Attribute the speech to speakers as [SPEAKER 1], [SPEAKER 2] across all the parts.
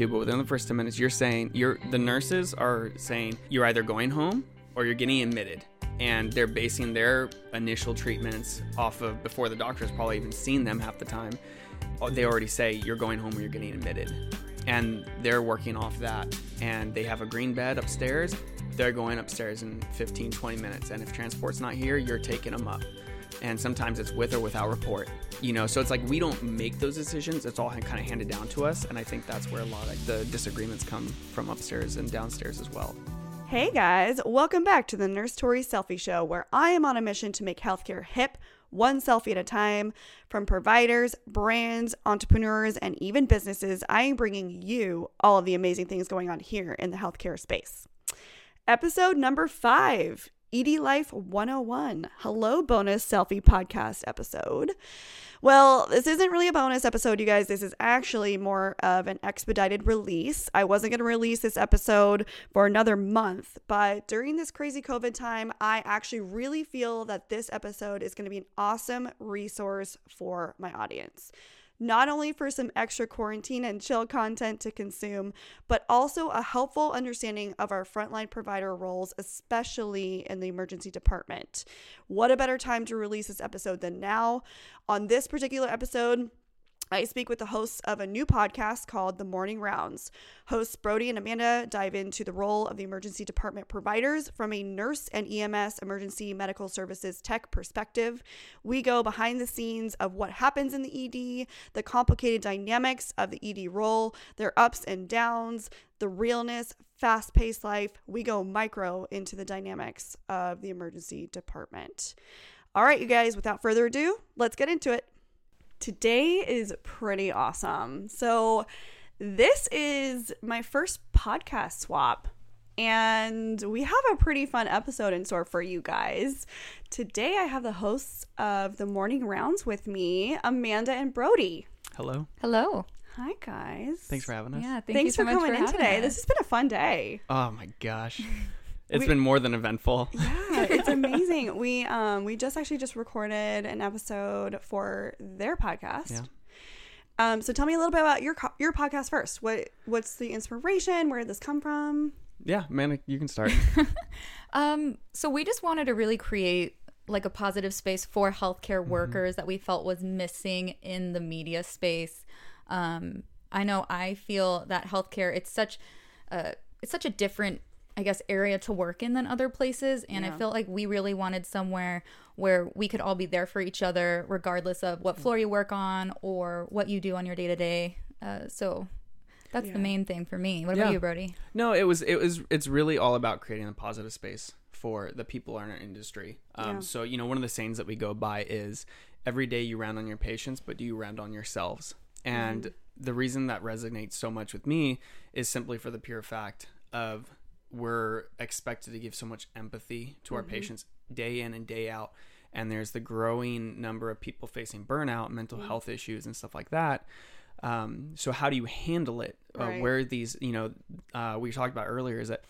[SPEAKER 1] too, but within the first 10 minutes, you're saying you're the nurses are saying you're either going home or you're getting admitted. And they're basing their initial treatments off of before the doctor's probably even seen them half the time. Oh, They already say you're going home or you're getting admitted. And they're working off that. And they have a green bed upstairs. They're going upstairs in 15, 20 minutes. And if transport's not here, you're taking them up and sometimes it's with or without report you know so it's like we don't make those decisions it's all kind of handed down to us and i think that's where a lot of the disagreements come from upstairs and downstairs as well
[SPEAKER 2] Hey guys, welcome back to the Nurse Tori Cellfie Show, where I am on a mission to make healthcare hip, one selfie at a time. From providers, brands, entrepreneurs, and even businesses, I am bringing you all of the amazing things going on here in the healthcare space. Episode number five ED Life 101. Hello, bonus Cellfie podcast episode. Well, this isn't really a bonus episode, you guys. This is actually more of an expedited release. I wasn't going to release this episode for another month, but during this crazy COVID time, I actually really feel that this episode is going to be an awesome resource for my audience not only for some extra quarantine and chill content to consume, but also a helpful understanding of our frontline provider roles, especially in the emergency department. What a better time to release this episode than now? On this particular episode, I speak with the hosts of a new podcast called The Morning Rounds. Hosts Brody and Amanda dive into the role of the emergency department providers from a nurse and EMS emergency medical services tech perspective. We go behind the scenes of what happens in the ED, the complicated dynamics of the ED role, their ups and downs, the realness, fast paced life. We go micro into the dynamics of the emergency department. All right, you guys, without further ado, let's get into it. Today is pretty awesome. So, this is my first podcast swap, and we have a pretty fun episode in store for you guys. Today, I have the hosts of the morning rounds with me, Amanda and Brody.
[SPEAKER 1] hello
[SPEAKER 3] Hello.
[SPEAKER 2] Hi, guys.
[SPEAKER 1] thanks for having us
[SPEAKER 3] Yeah, thank
[SPEAKER 2] Thanks
[SPEAKER 3] you so
[SPEAKER 2] for
[SPEAKER 3] much
[SPEAKER 2] coming in
[SPEAKER 3] having
[SPEAKER 2] today.
[SPEAKER 3] us.
[SPEAKER 2] This has been a fun day.
[SPEAKER 1] oh my gosh it's
[SPEAKER 2] We-
[SPEAKER 1] been more than eventful
[SPEAKER 2] Yeah, it's amazing. we um we just actually just recorded an episode for their podcast.
[SPEAKER 1] Yeah.
[SPEAKER 2] Um, so tell me a little bit about your co- your podcast first. What what's the inspiration? Where did this come from?
[SPEAKER 1] yeah man you can start
[SPEAKER 3] Um, so we just wanted to really create like a positive space for healthcare workers that we felt was missing in the media space. Um, I know I feel that healthcare it's such a it's such a different I guess area to work in than other places and I
[SPEAKER 2] Yeah.
[SPEAKER 3] felt like we really wanted somewhere where we could all be there for each other regardless of what floor you work on or what you do on your day to day. Uh so that's
[SPEAKER 2] Yeah.
[SPEAKER 3] the main thing for me. What
[SPEAKER 1] Yeah.
[SPEAKER 3] about you, Brody?
[SPEAKER 1] no it was it was it's really all about creating a positive space for the people in our industry um, so you know one of the sayings that we go by is every day you round on your patients but do you round on yourselves and the reason that resonates so much with me is simply for the pure fact of we're expected to give so much empathy to our patients day in and day out. And there's the growing number of people facing burnout mental health issues and stuff like that. Um, so how do you handle it? Uh, where these you know uh, we talked about earlier is that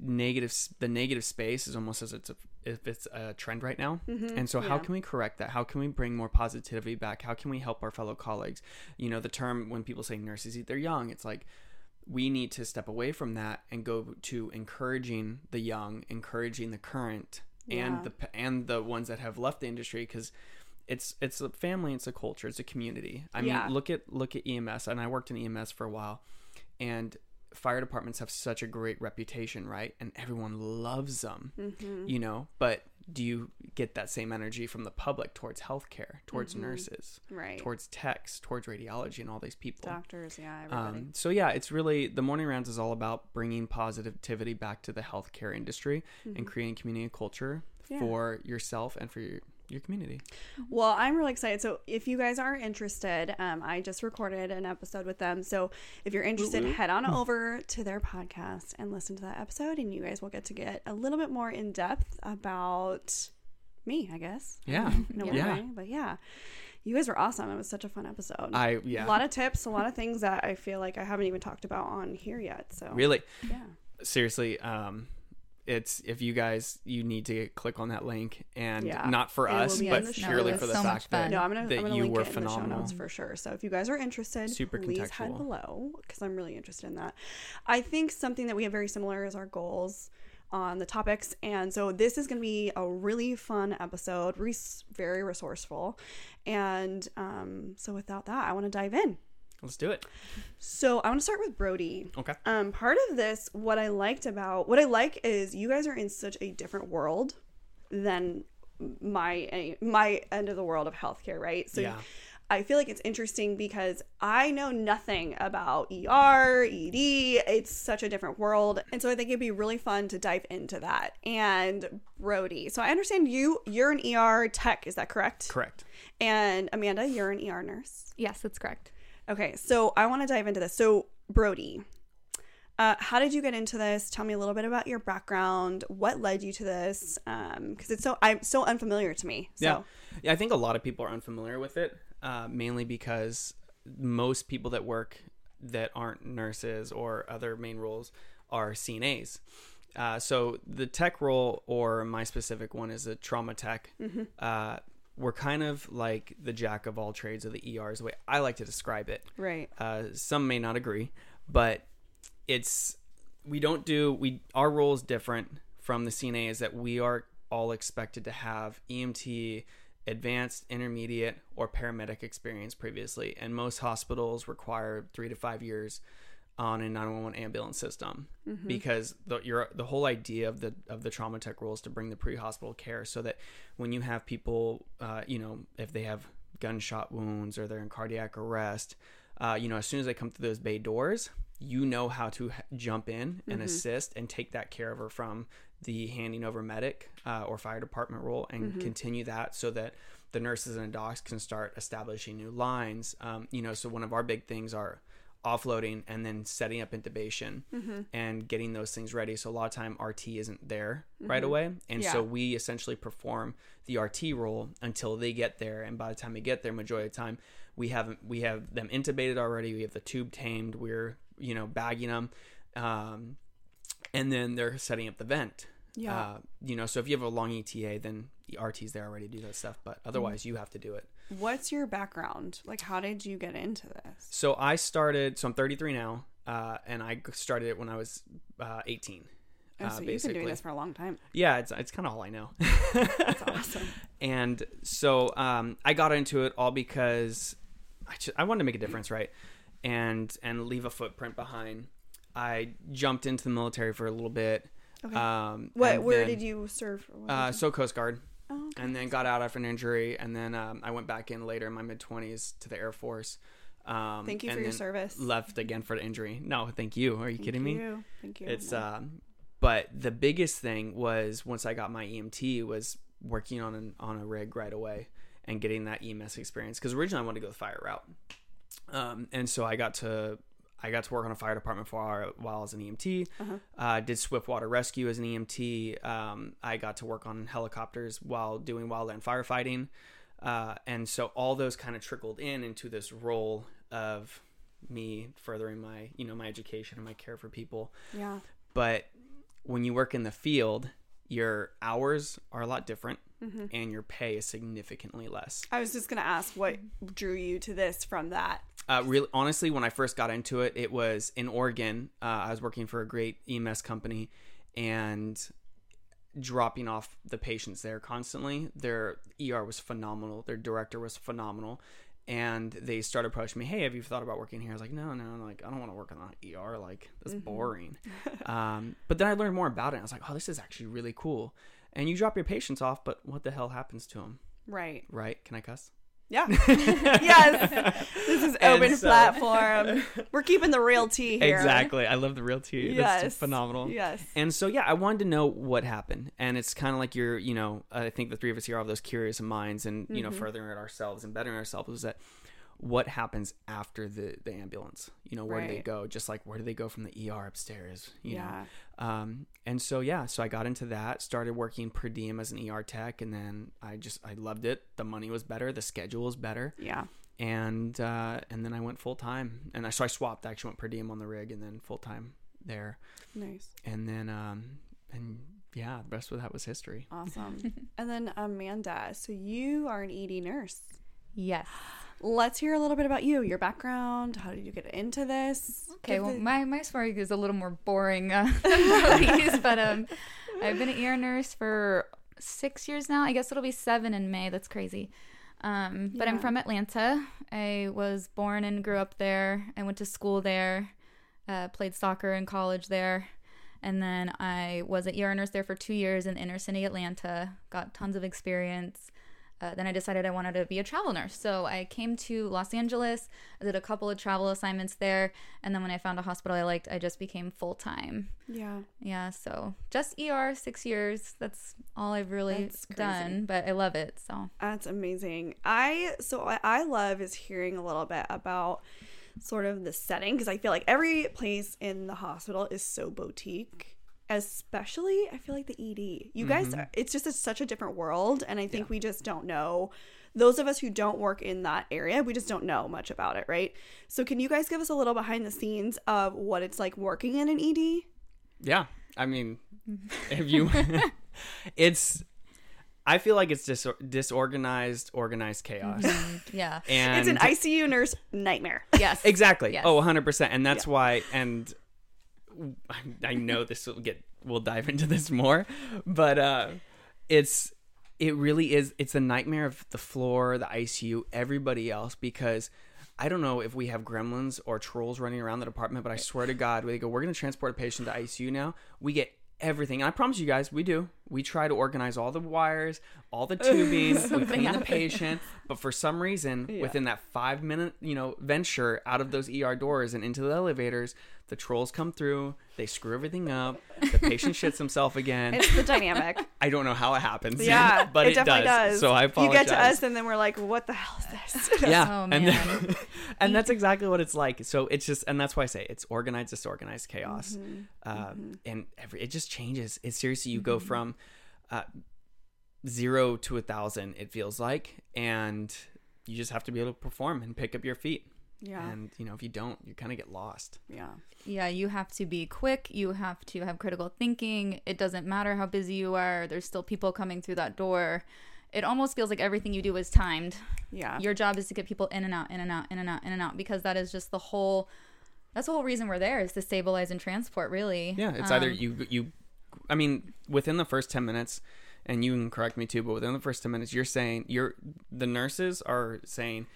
[SPEAKER 1] negative the negative space is almost as it's a, if it's a trend right now. And so how
[SPEAKER 2] yeah.
[SPEAKER 1] can we correct that? How can we bring more positivity back? How can we help our fellow colleagues? You know the term when people say nurses eat their young it's like we need to step away from that and go to encouraging the young encouraging the current
[SPEAKER 2] Yeah.
[SPEAKER 1] and the and the ones that have left the industry because it's it's a family it's a culture it's a community i mean look at look at ems and i worked in ems for a while and fire departments have such a great reputation right and everyone loves them
[SPEAKER 2] Mm-hmm.
[SPEAKER 1] you know but do you get that same energy from the public towards healthcare towards
[SPEAKER 2] Mm-hmm.
[SPEAKER 1] nurses
[SPEAKER 2] Right.
[SPEAKER 1] towards techs towards radiology and all these people
[SPEAKER 2] Doctors, yeah, everybody.
[SPEAKER 1] um, so yeah, it's really the morning rounds is all about bringing positivity back to the healthcare industry and creating community culture
[SPEAKER 2] Mm-hmm. Yeah.
[SPEAKER 1] for yourself and for your, your community.
[SPEAKER 2] Well, I'm really excited. So, if you guys are interested, um, I just recorded an episode with them. So, if you're interested, head on over to their podcast and listen to that episode, and you guys will get to get a little bit more in depth about me, I guess.
[SPEAKER 1] Yeah.
[SPEAKER 2] No
[SPEAKER 1] Yeah.
[SPEAKER 2] way, but yeah, you guys were awesome. It was such a fun episode.
[SPEAKER 1] I yeah.
[SPEAKER 2] A lot of tips, a lot of things that I feel like I haven't even talked about on here yet. So,
[SPEAKER 1] really
[SPEAKER 2] yeah.
[SPEAKER 1] seriously um it's if you guys you need to click on that link and
[SPEAKER 2] Yeah.
[SPEAKER 1] not for
[SPEAKER 2] It
[SPEAKER 1] us but purely for the
[SPEAKER 3] So
[SPEAKER 1] fact that.
[SPEAKER 2] No, I'm gonna,
[SPEAKER 1] that
[SPEAKER 2] I'm gonna
[SPEAKER 1] you
[SPEAKER 2] link
[SPEAKER 1] were
[SPEAKER 2] it in the show
[SPEAKER 1] phenomenal
[SPEAKER 2] notes for sure. So if you guys are interested,
[SPEAKER 1] Super
[SPEAKER 2] please head below because I'm really interested in that. I think something that we have very similar is our goals on the topics, and so this is gonna be a really fun episode, res- very resourceful, and um, so without that, I want to dive in.
[SPEAKER 1] Let's do it
[SPEAKER 2] So I want to start with Brody.
[SPEAKER 1] okay
[SPEAKER 2] Um, part of this, what I liked about what I like is you guys are in such a different world than my my end of the world of healthcare, right? So
[SPEAKER 1] Yeah.
[SPEAKER 2] I feel like it's interesting because I know nothing about ER, ED. It's such a different world. And so I think it'd be really fun to dive into that. And Brody, so I understand you you're an ER tech, is that correct?
[SPEAKER 1] correct
[SPEAKER 2] And Amanda, you're an ER nurse.
[SPEAKER 3] Yes, that's correct.
[SPEAKER 2] Okay, so I want to dive into this. So, Brody, uh, how did you get into this? Tell me a little bit about your background. What led you to this? Because it's so I'm so unfamiliar to me. So,
[SPEAKER 1] Yeah. yeah, I think a lot of people are unfamiliar with it, uh, mainly because most people that work that aren't nurses or other main roles are CNAs. Uh, so the tech role, or my specific one, is a trauma tech. Uh, we're kind of like the jack of all trades of the ER, is the way I like to describe it.
[SPEAKER 2] right.
[SPEAKER 1] Uh, some may not agree, but it's we don't do we our role is different from the CNA is that we are all expected to have EMT, advanced, intermediate, or paramedic experience previously, and most hospitals require three to five years on a 911 ambulance system because the your the whole idea of the of the trauma tech role is to bring the pre-hospital care so that when you have people uh, you know if they have gunshot wounds or they're in cardiac arrest uh, you know as soon as they come through those bay doors you know how to h- jump in and assist and take that care of her from the handing over medic uh, or fire department role and continue that so that the nurses and docs can start establishing new lines. Um, you know so one of our big things are offloading and then setting up intubation and getting those things ready. So a lot of time RT isn't there right away. And so we essentially perform the RT role until they get there. And by the time they get there, majority of the time we have we have them intubated already. We have the tube tamed. We're you know bagging them, um, and then they're setting up the vent.
[SPEAKER 2] Yeah.
[SPEAKER 1] Uh, you know, so if you have a long ETA, then the RT's there already to do that stuff. But otherwise, you have to do it.
[SPEAKER 2] What's your background? Like, how did you get into this?
[SPEAKER 1] So I started. So I'm 33 now, uh, and I started it when I was uh, 18.
[SPEAKER 2] Oh,
[SPEAKER 1] uh,
[SPEAKER 2] so you've been doing this for a long time.
[SPEAKER 1] Yeah, it's it's kind of all I know.
[SPEAKER 2] That's awesome.
[SPEAKER 1] and so um, I got into it all because I just, I wanted to make a difference, right? And and leave a footprint behind. I jumped into the military for a little bit.
[SPEAKER 2] Okay.
[SPEAKER 1] Um,
[SPEAKER 2] What? Where
[SPEAKER 1] then-
[SPEAKER 2] did you serve?
[SPEAKER 1] Uh, so Coast Guard,
[SPEAKER 2] oh, okay.
[SPEAKER 1] and then got out after an injury, and then um, I went back in later in my mid twenties to the Air Force. Um,
[SPEAKER 2] Thank you
[SPEAKER 1] and
[SPEAKER 2] for your service.
[SPEAKER 1] Left again for the injury. No, thank you. Are you
[SPEAKER 2] Thank
[SPEAKER 1] kidding me?
[SPEAKER 2] Thank you.
[SPEAKER 1] It's
[SPEAKER 2] No.
[SPEAKER 1] um, but the biggest thing was once I got my EMT was working on an on a rig right away and getting that EMS experience because originally I wanted to go the fire route, um, and so I got to I got to work on a fire department for while- as an EMT.
[SPEAKER 2] Uh-huh.
[SPEAKER 1] Uh, did swift water rescue as an EMT. Um, I got to work on helicopters while doing wildland firefighting, uh, and so all those kind of trickled in into this role of me furthering my you know my education and my care for people
[SPEAKER 2] yeah.
[SPEAKER 1] but when you work in the field your hours are a lot different
[SPEAKER 2] Mm-hmm.
[SPEAKER 1] and your pay is significantly less.
[SPEAKER 2] I was just gonna ask what drew you to this from that.
[SPEAKER 1] uh, really honestly when i first got into it it was in oregon uh, i was working for a great ems company and dropping off the patients there constantly. Their er was phenomenal. Their director was phenomenal. And they started approaching me hey have you thought about working here? I was like no no I'm like i don't want to work in the er like that's boring. Um, but then i learned more about it. I was like oh this is actually really cool and you drop your patients off but what the hell happens to them
[SPEAKER 2] Right.
[SPEAKER 1] right can i cuss
[SPEAKER 2] Yeah. yes. This is open
[SPEAKER 1] so-
[SPEAKER 2] platform. We're keeping the real tea here.
[SPEAKER 1] Exactly. I love the real tea.
[SPEAKER 2] Yes.
[SPEAKER 1] That's phenomenal.
[SPEAKER 2] Yes.
[SPEAKER 1] And so yeah, I wanted to know what happened, and it's kind of like you're, you know, I think the three of us here have those curious minds, and you know, mm-hmm. furthering ourselves and bettering ourselves is that what happens after the the ambulance? You know, where do they go? Just like where do they go from the ER upstairs? You
[SPEAKER 2] Yeah.
[SPEAKER 1] know. Um, and so yeah, so I got into that, started working per diem as an ER tech, and then I just I loved it. The money was better, the schedule was better,
[SPEAKER 2] Yeah.
[SPEAKER 1] and uh, and then I went full time, and I so I swapped. I actually went per diem on the rig, and then full time there
[SPEAKER 2] Nice.
[SPEAKER 1] and then um and yeah, the rest of that was history.
[SPEAKER 2] Awesome. and then Amanda, so you are an ED nurse.
[SPEAKER 3] Yes.
[SPEAKER 2] Let's hear a little bit about you, your background. How did you get into this?
[SPEAKER 3] Okay,
[SPEAKER 2] Give
[SPEAKER 3] well,
[SPEAKER 2] the-
[SPEAKER 3] my, my story is a little more boring uh, than Brody's, but um, I've been an ER nurse for six years now. I guess it'll be seven in May. That's crazy. Um, but I'm from Atlanta. I was born and grew up there. I went to school there, uh, played soccer in college there. And then I was an ER nurse there for two years in inner city Atlanta, got tons of experience. Uh, then I decided I wanted to be a travel nurse. So I came to Los Angeles. I did a couple of travel assignments there. And then when I found a hospital I liked, I just became full time.
[SPEAKER 2] yeah.
[SPEAKER 3] Yeah, so just ER, six years. That's all I've really done, but I love it. So
[SPEAKER 2] That's amazing. I so what I love is hearing a little bit about sort of the setting because I feel like every place in the hospital is so boutique. Especially, I feel like the ED. You guys, are, it's just a, such a different world, and I think we just don't know. Those of us who don't work in that area, we just don't know much about it, right? So, can you guys give us a little behind the scenes of what it's like working in an ED?
[SPEAKER 1] Yeah, I mean, mm-hmm. if you, it's, I feel like it's dis- disorganized, organized chaos, mm-hmm.
[SPEAKER 3] yeah.
[SPEAKER 1] and
[SPEAKER 2] It's an ICU nurse nightmare.
[SPEAKER 3] yes.
[SPEAKER 1] exactly.
[SPEAKER 3] Yes.
[SPEAKER 1] Oh, 100 percent, and that's why. And I- I know this will get. We'll dive into this more, but uh, it's it really is. It's a nightmare of the floor, the ICU, everybody else because. I don't know if we have gremlins or trolls running around the department, but I swear to God, we go, we're going to transport a patient to ICU now. We get everything. And I promise you guys, we do. We try to organize all the wires, all the tubing, we clean the patient. But for some reason, within that five minute, you know, venture out of those ER doors and into the elevators, the trolls come through. They screw everything up. The patient shits himself again.
[SPEAKER 2] It's the dynamic.
[SPEAKER 1] I don't know how it happens.
[SPEAKER 2] Yeah,
[SPEAKER 1] but
[SPEAKER 2] it,
[SPEAKER 1] it,
[SPEAKER 2] definitely does.
[SPEAKER 1] does. So I apologize.
[SPEAKER 2] You get to us, and then we're like, "What the hell is this?"
[SPEAKER 1] yeah,
[SPEAKER 3] Oh,
[SPEAKER 1] and
[SPEAKER 3] man.
[SPEAKER 1] and that's exactly what it's like. So it's just, and that's why I say it's organized, disorganized chaos,
[SPEAKER 2] Mm-hmm.
[SPEAKER 1] uh, and every it just changes. It seriously, you
[SPEAKER 2] Mm-hmm.
[SPEAKER 1] go from uh, zero to a thousand. It feels like, and you just have to be able to perform and pick up your feet.
[SPEAKER 2] Yeah,
[SPEAKER 1] And you know, if you don't, you kind of get lost.
[SPEAKER 2] yeah,
[SPEAKER 3] Yeah, you have to be quick. You have to have critical thinking. It doesn't matter how busy you are, there's still people coming through that door. It almost feels like everything you do is timed.
[SPEAKER 2] yeah.
[SPEAKER 3] Your job is to get people in and out, in and out, in and out, in and out, because that is just the whole. That's the whole reason we're there is to stabilize and transport. Really.
[SPEAKER 1] Yeah, it's either
[SPEAKER 3] Um,
[SPEAKER 1] you you, I mean, within the first ten minutes, and you can correct me too, but within the first ten minutes, you're saying you're the nurses are saying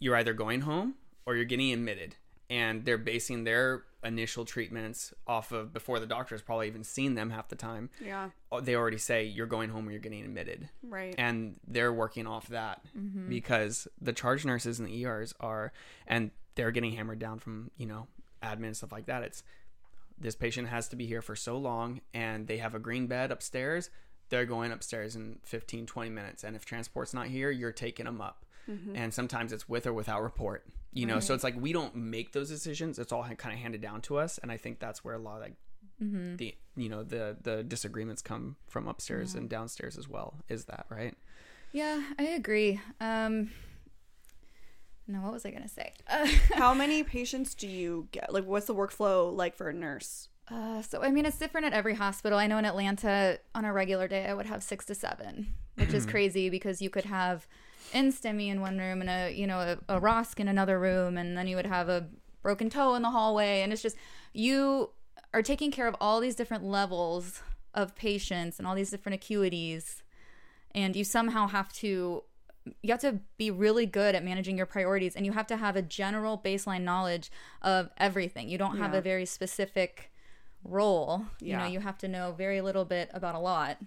[SPEAKER 1] you're either going home or you're getting admitted, and they're basing their initial treatments off of before the doctor's probably even seen them half the time.
[SPEAKER 2] yeah,
[SPEAKER 1] Oh, They already say you're going home or you're getting admitted,
[SPEAKER 2] right.
[SPEAKER 1] and they're working off that mm-hmm. because the charge nurses and the ERs are, and they're getting hammered down from you know admin and stuff like that. It's this patient has to be here for so long, and they have a green bed upstairs. They're going upstairs in 15, 20 minutes, and if transport's not here, you're taking them up. Mm-hmm. And sometimes it's with or without report, you know. So it's like we don't make those decisions; it's all kind of handed down to us, and I think that's where a lot of like the you know the the disagreements come from upstairs and downstairs as well. Is that right?
[SPEAKER 3] Yeah, I agree. Um, no, what was I gonna say? Uh,
[SPEAKER 2] How many patients do you get? Like, what's the workflow like for a nurse?
[SPEAKER 3] Uh, so I mean, it's different at every hospital. I know in Atlanta, on a regular day, I would have six to seven, which is crazy because you could have in STEMI in one room and a you know a, a ROSC in another room, and then you would have a broken toe in the hallway, and it's just you are taking care of all these different levels of patients and all these different acuities, and you somehow have to you have to be really good at managing your priorities and you have to have a general baseline knowledge of everything you don't have
[SPEAKER 2] Yeah.
[SPEAKER 3] a very specific role
[SPEAKER 2] Yeah.
[SPEAKER 3] you know you have to know very little bit about a lot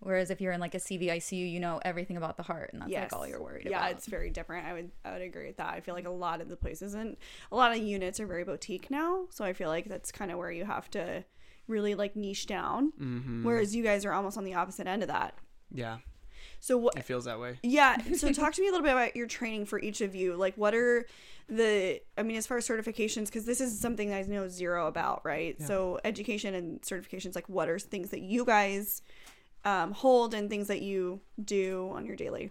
[SPEAKER 3] whereas if you're in like a cvicu you know everything about the heart and that's like all you're worried
[SPEAKER 2] yeah,
[SPEAKER 3] about Yeah,
[SPEAKER 2] it's very different. I would I would agree with that. I feel like a lot of the places and a lot of units are very boutique now, so I feel like that's kind of where you have to really like niche down.
[SPEAKER 1] Mm-hmm.
[SPEAKER 2] Whereas you guys are almost on the opposite end of that.
[SPEAKER 1] Yeah,
[SPEAKER 2] So what?
[SPEAKER 1] it feels that way.
[SPEAKER 2] Yeah. So talk to me a little bit about your training for each of you. Like, what are the? I mean, as far as certifications, because this is something I know zero about, right? So education and certifications. Like, what are things that you guys um, hold and things that you do on your daily?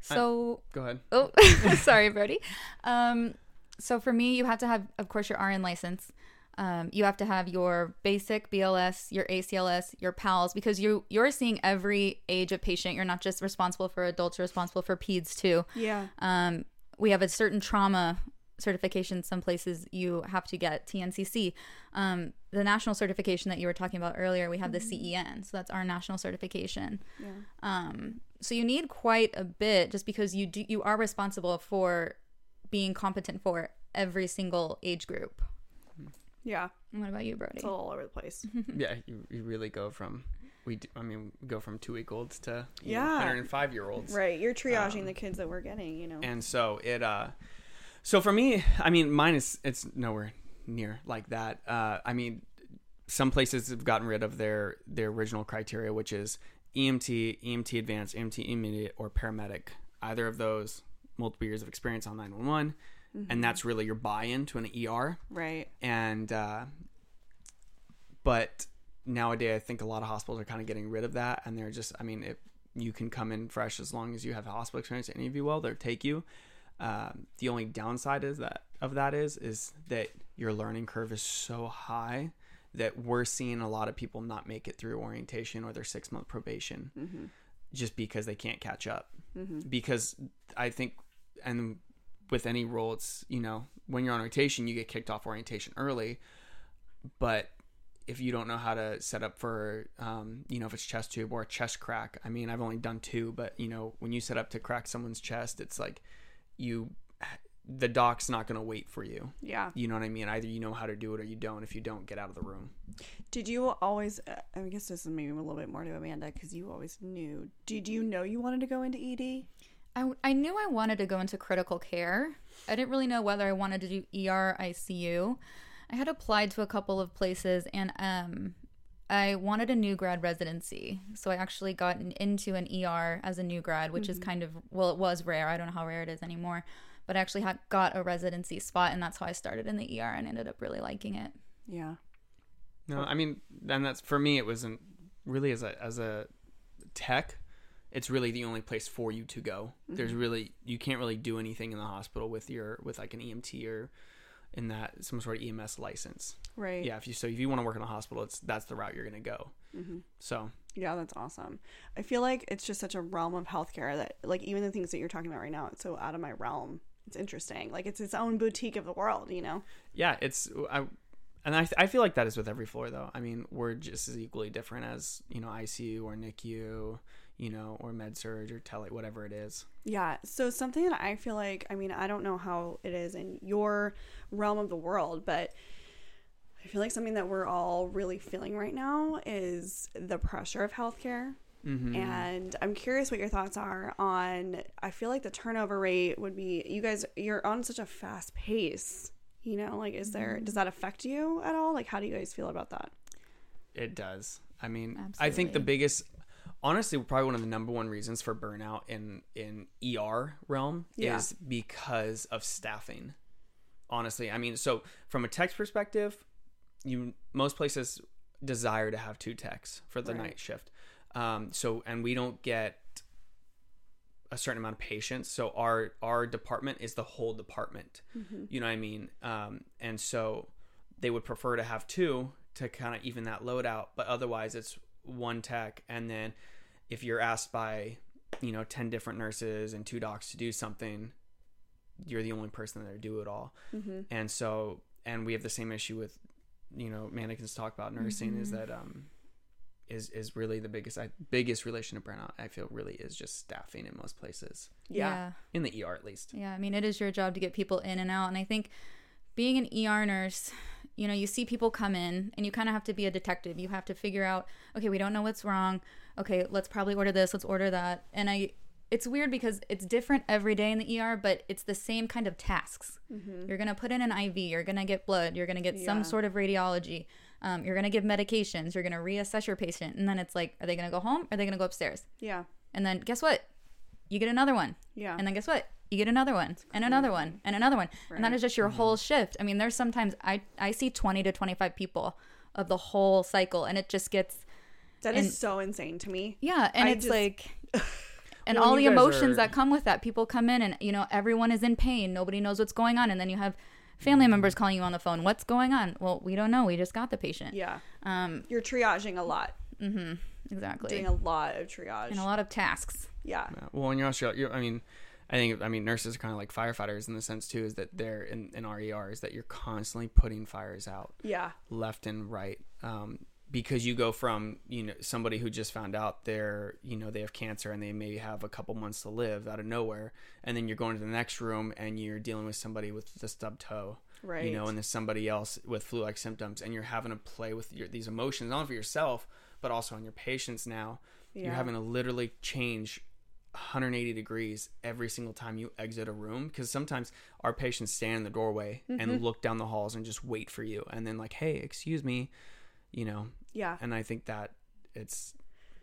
[SPEAKER 3] so
[SPEAKER 1] Go ahead.
[SPEAKER 3] Oh, sorry, Brody. Um, so for me, you have to have, of course, your RN license. Um, you have to have your basic BLS, your ACLS, your PALS, because you you're seeing every age of patient. You're not just responsible for adults; you're responsible for peds too.
[SPEAKER 2] Yeah.
[SPEAKER 3] Um, we have a certain trauma certification. Some places you have to get TNCC. Um, the national certification that you were talking about earlier, we have the CEN, so that's our national certification.
[SPEAKER 2] Yeah.
[SPEAKER 3] Um, so you need quite a bit just because you do you are responsible for being competent for every single age group.
[SPEAKER 2] Yeah.
[SPEAKER 3] What about you, Brody?
[SPEAKER 2] It's all over the place.
[SPEAKER 1] yeah, you, you really go from we. Do, I mean, we go from two week olds to
[SPEAKER 2] Yeah.
[SPEAKER 1] know, 105 year olds.
[SPEAKER 2] right. You're triaging
[SPEAKER 1] Um,
[SPEAKER 2] the kids that we're getting, you know.
[SPEAKER 1] and so it uh so for me i mean mine is it's nowhere near like that. Uh i mean some places have gotten rid of their their original criteria which is emt emt advanced emt immediate or paramedic. Either of those multiple years of experience on 911 and that's really your buy-in to an er
[SPEAKER 2] right.
[SPEAKER 1] and uh but nowadays i think a lot of hospitals are kind of getting rid of that and they're just i mean if you can come in fresh as long as you have hospital experience any of you will, they'll take you um, the only downside is that of that is is that your learning curve is so high that we're seeing a lot of people not make it through orientation or their six month probation just because they can't catch up. Because i think and with any role it's you know when you're on orientation you get kicked off orientation early. But if you don't know how to set up for um, you know if it's chest tube or a chest crack i mean i've only done two but you know when you set up to crack someone's chest it's like you the doc's not going to wait for you
[SPEAKER 2] Yeah.
[SPEAKER 1] you know what i mean either you know how to do it or you don't if you don't get out of the room
[SPEAKER 2] Did you always? Uh, I guess this is maybe a little bit more to Amanda because you always knew. Did you know you wanted to go into E ED?
[SPEAKER 3] I, I knew I wanted to go into critical care. I didn't really know whether I wanted to do ER, ICU. I had applied to a couple of places and um, I wanted a new grad residency. So I actually got in, into an ER as a new grad, which is kind of, well, it was rare. I don't know how rare it is anymore. But I actually had, got a residency spot and that's how I started in the ER and ended up really liking it.
[SPEAKER 2] Yeah.
[SPEAKER 1] no i mean and that's for me it wasn't really as a as a tech it's really the only place for you to go there's really you can't really do anything in the hospital with your with like an emt or in that some sort of ems license
[SPEAKER 2] Right.
[SPEAKER 1] yeah if you so if you want to work in a hospital it's that's the route you're to go mm-hmm. so
[SPEAKER 2] Yeah, that's awesome. I feel like it's just such a realm of healthcare that, like, even the things that you're talking about right now, it's so out of my realm. It's interesting. Like, it's its own boutique of the world, you know?
[SPEAKER 1] yeah it's I, and I, I feel like that is with every floor though i mean we're just as equally different as you know icu or nicu you know or med surg or tele whatever it is
[SPEAKER 2] Yeah. So, something that I feel like, I mean, I don't know how it is in your realm of the world, but I feel like something that we're all really feeling right now is the pressure of healthcare. Mm-hmm. And I'm curious what your thoughts are on. I feel like the turnover rate would be you guys. You're on such a fast pace. You know, like, is there does mm-hmm. that affect you at all? Like, how do you guys feel about that?
[SPEAKER 1] It does. I mean, I think the biggest, honestly, probably one of the number one reasons for burnout in in ER realm
[SPEAKER 2] Yeah.
[SPEAKER 1] is because of staffing. Honestly, I mean, so from a tech's perspective, you most places desire to have two techs for the
[SPEAKER 2] Right.
[SPEAKER 1] night shift. Um, so and we don't get a certain amount of patients. So our our department is the whole department. You know what I mean? Um, and so they would prefer to have two to kind of even that load out, but otherwise it's one tech. And then if you're asked by you know ten different nurses and two docs to do something, you're the only person that to do it all. And so and we have the same issue with you know mannequins talk about nursing is that um is is really the biggest I, biggest relation to burnout I feel really is just staffing in most places
[SPEAKER 2] Yeah.
[SPEAKER 1] in the ER at least.
[SPEAKER 3] Yeah, I mean, it is your job to get people in and out. And I think being an ER nurse, you know, you see people come in and you kind of have to be a detective. You have to figure out, okay, we don't know what's wrong. Okay, let's probably order this, let's order that. And I, it's weird because it's different every day in the ER, but it's the same kind of tasks. You're going to put in an IV, you're going to get blood, you're going to get
[SPEAKER 2] Yeah.
[SPEAKER 3] some sort of radiology. Um, you're going to give medications, you're going to reassess your patient. And then it's like, are they going to go home? Or are they going to go upstairs?
[SPEAKER 2] Yeah.
[SPEAKER 3] And then guess what? You get another one.
[SPEAKER 2] Yeah.
[SPEAKER 3] And then guess what? You get another one and another one and another one. And that is just your whole shift. I mean, there's sometimes I, I see 20 to 25 people of the whole cycle and it just gets,
[SPEAKER 2] That is
[SPEAKER 3] and-
[SPEAKER 2] so insane to me.
[SPEAKER 3] yeah. And
[SPEAKER 2] I
[SPEAKER 3] it's
[SPEAKER 2] just-
[SPEAKER 3] like, and all the emotions
[SPEAKER 1] are-
[SPEAKER 3] that come with that. People come in and, you know, everyone is in pain. Nobody knows what's going on. And then you have family members calling you on the phone. What's going on? Well, we don't know. We just got the patient.
[SPEAKER 2] Yeah.
[SPEAKER 3] Um,
[SPEAKER 2] You're triaging a lot,
[SPEAKER 3] exactly.
[SPEAKER 2] doing a lot of triage.
[SPEAKER 3] and a lot of tasks.
[SPEAKER 2] yeah.
[SPEAKER 1] Yeah. Well, and you're also, you're, I mean, I think, I mean, nurses are kind of like firefighters in the sense too, is that they're in, in RER is that you're constantly putting fires out
[SPEAKER 2] Yeah.
[SPEAKER 1] left and right. Um, because you go from, you know, somebody who just found out they're, you know, they have cancer and they may have a couple months to live out of nowhere. And then you're going to the next room and you're dealing with somebody with the stub toe.
[SPEAKER 2] Right.
[SPEAKER 1] You know, and there's somebody else with flu-like symptoms, and you're having to play with your, these emotions, not for yourself, but also on your patients. Now,
[SPEAKER 2] Yeah.
[SPEAKER 1] you're having to literally change 180 degrees every single time you exit a room because sometimes our patients stand in the doorway
[SPEAKER 2] Mm-hmm.
[SPEAKER 1] and look down the halls and just wait for you, and then like, hey, excuse me, you know.
[SPEAKER 2] Yeah.
[SPEAKER 1] And I think that it's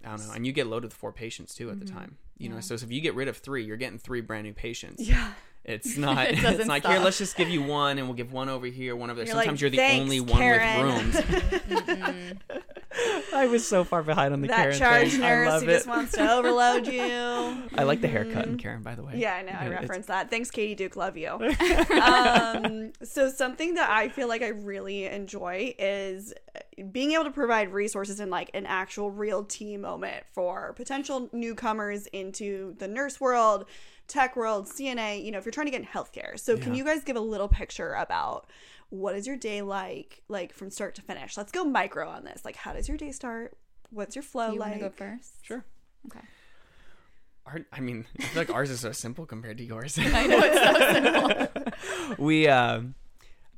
[SPEAKER 1] I don't know, and you get loaded with four patients too at
[SPEAKER 2] Mm-hmm.
[SPEAKER 1] the time. You know, so if you get rid of three, you're getting three brand new patients.
[SPEAKER 2] Yeah.
[SPEAKER 1] It's not.
[SPEAKER 3] It
[SPEAKER 1] it's
[SPEAKER 3] doesn't
[SPEAKER 1] like here. Let's just give you one, and we'll give one over here, one over there.
[SPEAKER 2] You're like,
[SPEAKER 1] Sometimes you're the
[SPEAKER 2] "Thanks,
[SPEAKER 1] only one with rooms. I was so far behind on the
[SPEAKER 2] that
[SPEAKER 1] Karen
[SPEAKER 2] charge
[SPEAKER 1] thing.
[SPEAKER 2] nurse
[SPEAKER 1] I love
[SPEAKER 2] who
[SPEAKER 1] it.
[SPEAKER 2] just wants to overload you.
[SPEAKER 1] I like the haircut in Karen, by the way.
[SPEAKER 2] Yeah, I know. I referenced that. Thanks, Katie Duke. Love you. um, so something that I feel like I really enjoy is being able to provide resources in like an actual real team moment for potential newcomers into the nurse world, tech world, CNA. You know, if you're trying to get in healthcare. So can you guys give a little picture about? What is your day like, like from start to finish? Let's go micro on this. Like, how does your day start? What's your flow
[SPEAKER 3] you want
[SPEAKER 2] like?
[SPEAKER 3] to go first?
[SPEAKER 1] Sure.
[SPEAKER 3] Okay.
[SPEAKER 1] Our, I mean, I feel like ours is so simple compared to yours.
[SPEAKER 3] I know it's so simple.
[SPEAKER 1] we um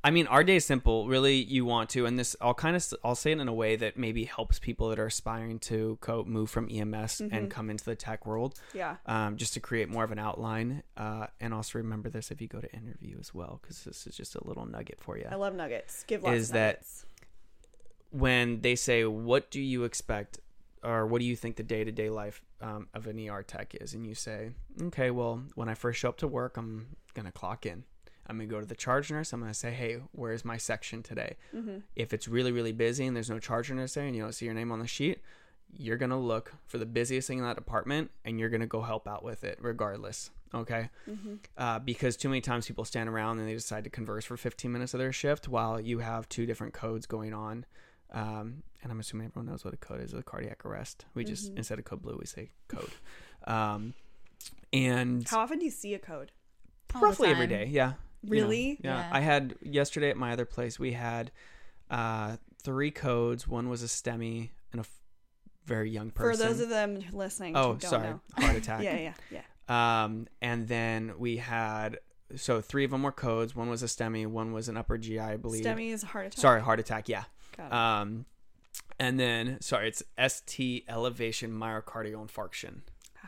[SPEAKER 1] i mean our day is simple. Really you want to and this i'll kind of i'll say it in a way that maybe helps people that are aspiring to go move from ems and come into the tech world
[SPEAKER 2] Yeah.
[SPEAKER 1] um, just to create more of an outline uh, and also remember this if you go to interview as well because this is just a little nugget for you
[SPEAKER 2] I love nuggets. Give lots
[SPEAKER 1] Is that- when they say what do you expect or what do you think the day-to-day life um, of an er tech is? And you say okay well when i first show up to work i'm gonna clock in i'm gonna go to the charge nurse. I'm gonna say hey where's my section today? If it's really really busy and there's no charge nurse there and you don't see your name on the sheet you're gonna look for the busiest thing in that department and you're gonna go help out with it regardless okay? Uh, because too many times people stand around and they decide to converse for 15 minutes of their shift while you have two different codes going on. Um, and i'm assuming everyone knows what a code is a cardiac arrest. We just instead of code blue we say code. Um, and
[SPEAKER 2] How often do you see a code?
[SPEAKER 3] All
[SPEAKER 1] roughly every day. yeah You know,
[SPEAKER 2] Really?
[SPEAKER 1] yeah.
[SPEAKER 3] Yeah.
[SPEAKER 1] i had yesterday at my other place we had uh, three codes one was a stemi and a f- very young person
[SPEAKER 2] For those of them listening,
[SPEAKER 1] oh
[SPEAKER 2] who don't
[SPEAKER 1] sorry
[SPEAKER 2] know.
[SPEAKER 1] heart attack
[SPEAKER 2] Yeah, yeah, yeah.
[SPEAKER 1] um, and then we had so three of them were codes. One was a STEMI, one was an upper GI, I believe.
[SPEAKER 2] STEMI is a heart attack.
[SPEAKER 1] Sorry, heart attack. Yeah.
[SPEAKER 2] Got it.
[SPEAKER 1] Um, and then sorry, it's ST elevation myocardial infarction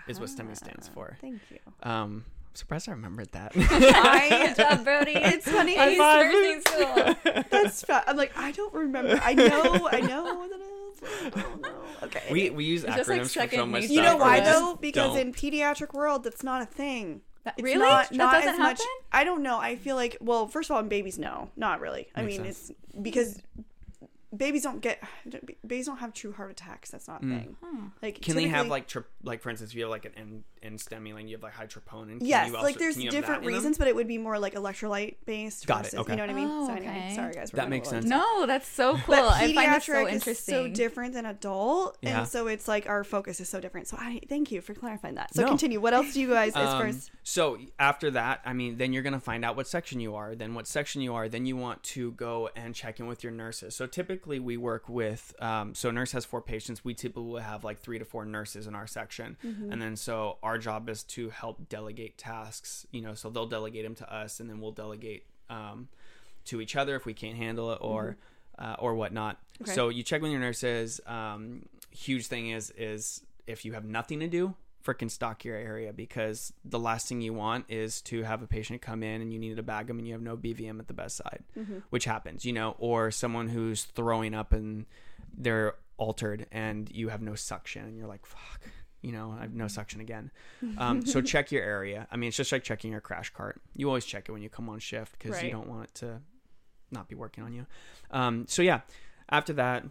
[SPEAKER 1] is what STEMI stands
[SPEAKER 2] Ah,
[SPEAKER 1] for.
[SPEAKER 2] Thank you.
[SPEAKER 1] Um, I'm surprised I remembered that.
[SPEAKER 2] I,
[SPEAKER 3] Good job, Brody.
[SPEAKER 2] it's funny.
[SPEAKER 3] At least
[SPEAKER 1] five.
[SPEAKER 3] nursing school.
[SPEAKER 2] That's fa- I'm like, I don't remember. I know, I know what it is. but I don't. Okay.
[SPEAKER 1] we we use
[SPEAKER 3] It's just like
[SPEAKER 1] acronyms for so
[SPEAKER 3] second
[SPEAKER 1] much
[SPEAKER 3] nature.
[SPEAKER 2] you know why though? Because
[SPEAKER 1] don't.
[SPEAKER 2] in pediatric world, that's not a thing.
[SPEAKER 3] That-
[SPEAKER 2] It's
[SPEAKER 3] really?
[SPEAKER 2] Not,
[SPEAKER 3] that
[SPEAKER 2] not
[SPEAKER 3] doesn't
[SPEAKER 2] as much.
[SPEAKER 3] happen?
[SPEAKER 2] I don't know. I feel like, well, first of all, in babies, no, not really. I
[SPEAKER 1] Makes
[SPEAKER 2] mean,
[SPEAKER 1] sense.
[SPEAKER 2] it's because babies don't get babies don't have true heart attacks. That's not a thing. Like,
[SPEAKER 1] Mm. Can they have like tri- like for instance, if you have like an in, in STEMI, like you have like high troponin. Can
[SPEAKER 2] Yes,
[SPEAKER 1] you
[SPEAKER 2] like there's
[SPEAKER 1] can you have
[SPEAKER 2] different
[SPEAKER 1] that in them?
[SPEAKER 2] reasons, but it would be more like electrolyte based.
[SPEAKER 1] Got it, okay.
[SPEAKER 2] You know what I mean?
[SPEAKER 3] Oh,
[SPEAKER 2] so anyway,
[SPEAKER 3] okay.
[SPEAKER 2] sorry guys.
[SPEAKER 1] That makes sense.
[SPEAKER 3] No, that's so cool.
[SPEAKER 2] But
[SPEAKER 3] I find it so
[SPEAKER 2] pediatric is
[SPEAKER 3] interesting.
[SPEAKER 2] so different than adult,
[SPEAKER 1] Yeah.
[SPEAKER 2] and so it's like our focus is so different. So I thank you for clarifying that. So
[SPEAKER 1] No.
[SPEAKER 2] continue. What else do you guys as
[SPEAKER 1] Um,
[SPEAKER 2] first?
[SPEAKER 1] So after that, I mean, then you're gonna find out what section you are. Then what section you are. Then you want to go and check in with your nurses. So typically we work with. Um, so a nurse has four patients. We typically will have like three to four nurses in our section, and then so our job is to help delegate tasks. You know, so they'll delegate them to us, and then we'll delegate um, to each other if we can't handle it or. Uh, or whatnot.
[SPEAKER 2] Okay.
[SPEAKER 1] So you check with your nurses. Um, huge thing is is if you have nothing to do, freaking stock your area because the last thing you want is to have a patient come in and you need to bag them and you have no BVM at the bedside, which happens, you know, or someone who's throwing up and they're altered and you have no suction and you're like, fuck, you know, I have no suction again. Um, so check your area. I mean, it's just like checking your crash cart. You always check it when you come on shift because you don't want it to not be working on you. Um, so yeah, after that,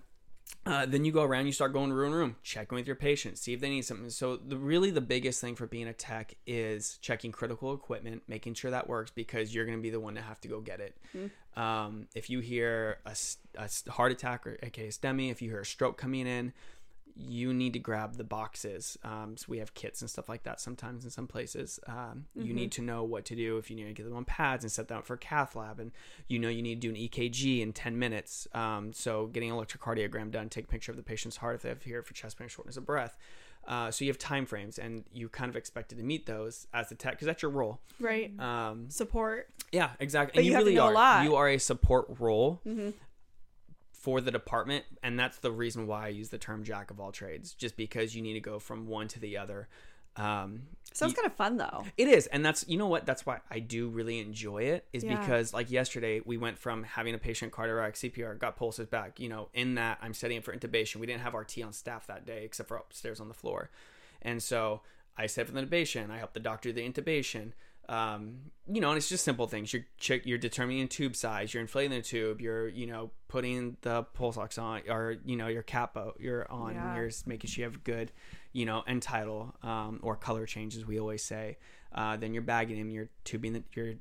[SPEAKER 1] uh, then you go around, you start going room to room, checking with your patients, see if they need something. So the really the biggest thing for being a tech is checking critical equipment, making sure that works because you're going to be the one to have to go get it. Um, if you hear a heart attack or aka STEMI, if you hear a stroke coming in, you need to grab the boxes. Um, so we have kits and stuff like that sometimes in some places. Um, You need to know what to do if you need to get them on pads and set them up for cath lab, and you know you need to do an EKG in 10 minutes. Um, so getting an electrocardiogram done, take a picture of the patient's heart if they have here for chest pain, or shortness of breath. Uh, so you have time frames, and you kind of expected to meet those as a tech because that's your role.
[SPEAKER 2] Right.
[SPEAKER 1] Um,
[SPEAKER 2] Support.
[SPEAKER 1] yeah, exactly.
[SPEAKER 2] But
[SPEAKER 1] and
[SPEAKER 2] you
[SPEAKER 1] you, really
[SPEAKER 2] know a
[SPEAKER 1] are.
[SPEAKER 2] lot. Mm-hmm.
[SPEAKER 1] You are a support role for the department, and that's the reason why I use the term jack of all trades, just because you need to go from one to the other. Um,
[SPEAKER 2] Sounds kind of fun though.
[SPEAKER 1] it is, and that's you know what that's why I do really enjoy it is
[SPEAKER 2] Yeah.
[SPEAKER 1] because like yesterday we went from having a patient cardiac CPR got pulses back. You know, in that I'm setting up for intubation. We didn't have RT on staff that day except for upstairs on the floor, and so I set up for the intubation. I helped the doctor do the intubation. Um, you know, and it's just simple things. You're check, you're determining tube size. You're inflating the tube. You're you know putting the pulse ox on, or you know your capno. You're on.
[SPEAKER 2] Yeah.
[SPEAKER 1] You're making sure you have good, you know, end tidal um, or color change, as we always say. Uh, then you're bagging him. You're tubing the. You're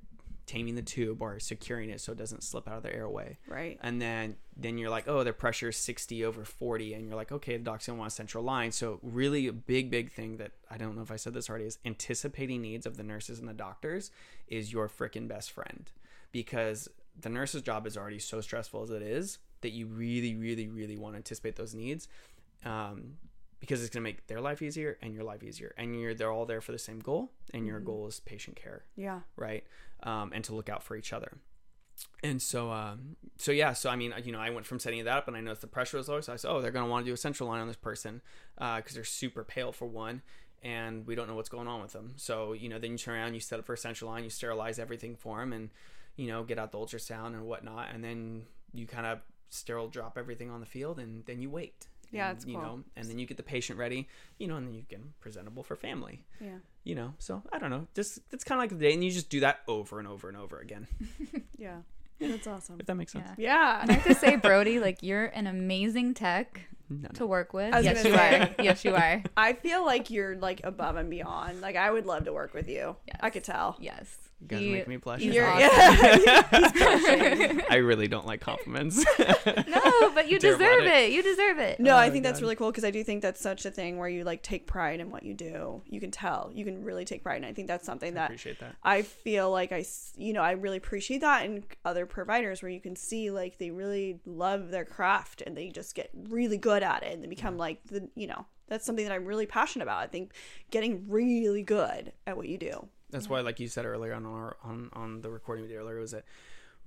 [SPEAKER 1] taming the tube or securing it so it doesn't slip out of the airway.
[SPEAKER 2] Right.
[SPEAKER 1] And then then you're like, oh, their pressure is 60 over 40, and you're like, okay, the doc's gonna want a central line. So really, a big big thing that I don't know if I said this already is anticipating needs of the nurses and the doctors is your freaking best friend because the nurse's job is already so stressful as it is that you really really really want to anticipate those needs. Um, because it's going to make their life easier and your life easier and you're they're all there for the same goal and your goal is patient care
[SPEAKER 2] Yeah.
[SPEAKER 1] right? Um, and to look out for each other. And so, um, so yeah, so I mean, you know, I went from setting that up, and I noticed the pressure was low. So I said, oh, they're going to want to do a central line on this person because they're super pale for one, and we don't know what's going on with them. So you know, then you turn around, you set up for a central line, you sterilize everything for them, and you know, get out the ultrasound and whatnot, and then you kind of sterile drop everything on the field, and then you wait.
[SPEAKER 2] Yeah,
[SPEAKER 1] And,
[SPEAKER 2] it's
[SPEAKER 1] you
[SPEAKER 2] cool.
[SPEAKER 1] know, and then you get the patient ready, you know, and then you get 'em presentable for family
[SPEAKER 2] Yeah.
[SPEAKER 1] you know so i don't know just it's kind of like the day and you just do that over and over and over again
[SPEAKER 2] Yeah. That's awesome.
[SPEAKER 1] if that makes sense
[SPEAKER 3] Yeah. And I have to say, Brody, like you're an amazing tech
[SPEAKER 1] no,
[SPEAKER 3] to work with.
[SPEAKER 2] I
[SPEAKER 3] Yes, you
[SPEAKER 2] say.
[SPEAKER 3] are. Yes, you are.
[SPEAKER 2] I feel like you're like above and beyond. Like I would love to work with you.
[SPEAKER 3] Yes.
[SPEAKER 2] I could tell.
[SPEAKER 3] Yes.
[SPEAKER 1] You guys
[SPEAKER 3] He-
[SPEAKER 1] make me blush
[SPEAKER 2] You're
[SPEAKER 3] awesome.
[SPEAKER 2] yeah.
[SPEAKER 1] i really don't like compliments
[SPEAKER 3] No, but you deserve
[SPEAKER 1] at
[SPEAKER 3] it. You deserve it.
[SPEAKER 2] No,
[SPEAKER 1] Oh
[SPEAKER 2] I
[SPEAKER 1] my
[SPEAKER 2] think that's really cool because I do think that's such a thing where you like take pride in what you do. You can tell. You can really take pride, and I think that's something
[SPEAKER 1] i
[SPEAKER 2] that
[SPEAKER 1] appreciate that
[SPEAKER 2] I feel like I, you know, I really appreciate that in other providers where you can see like they really love their craft and they just get really good at it and they become like the, you know, that's something that I'm really passionate about. I think getting really good at what you do.
[SPEAKER 1] That's why like you said earlier on our on on the recording we did earlier was that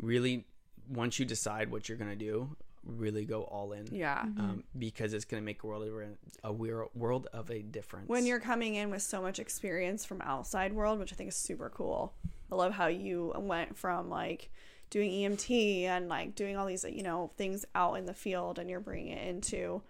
[SPEAKER 1] really once you decide what you're gonna do really go all in
[SPEAKER 2] Yeah.
[SPEAKER 1] um, because it's gonna make a world of a wor- world of a difference
[SPEAKER 2] When you're coming in with so much experience from outside world, which I think is super cool. I love how you went from like doing EMT and like doing all these, you know, things out in the field and you're bringing it into,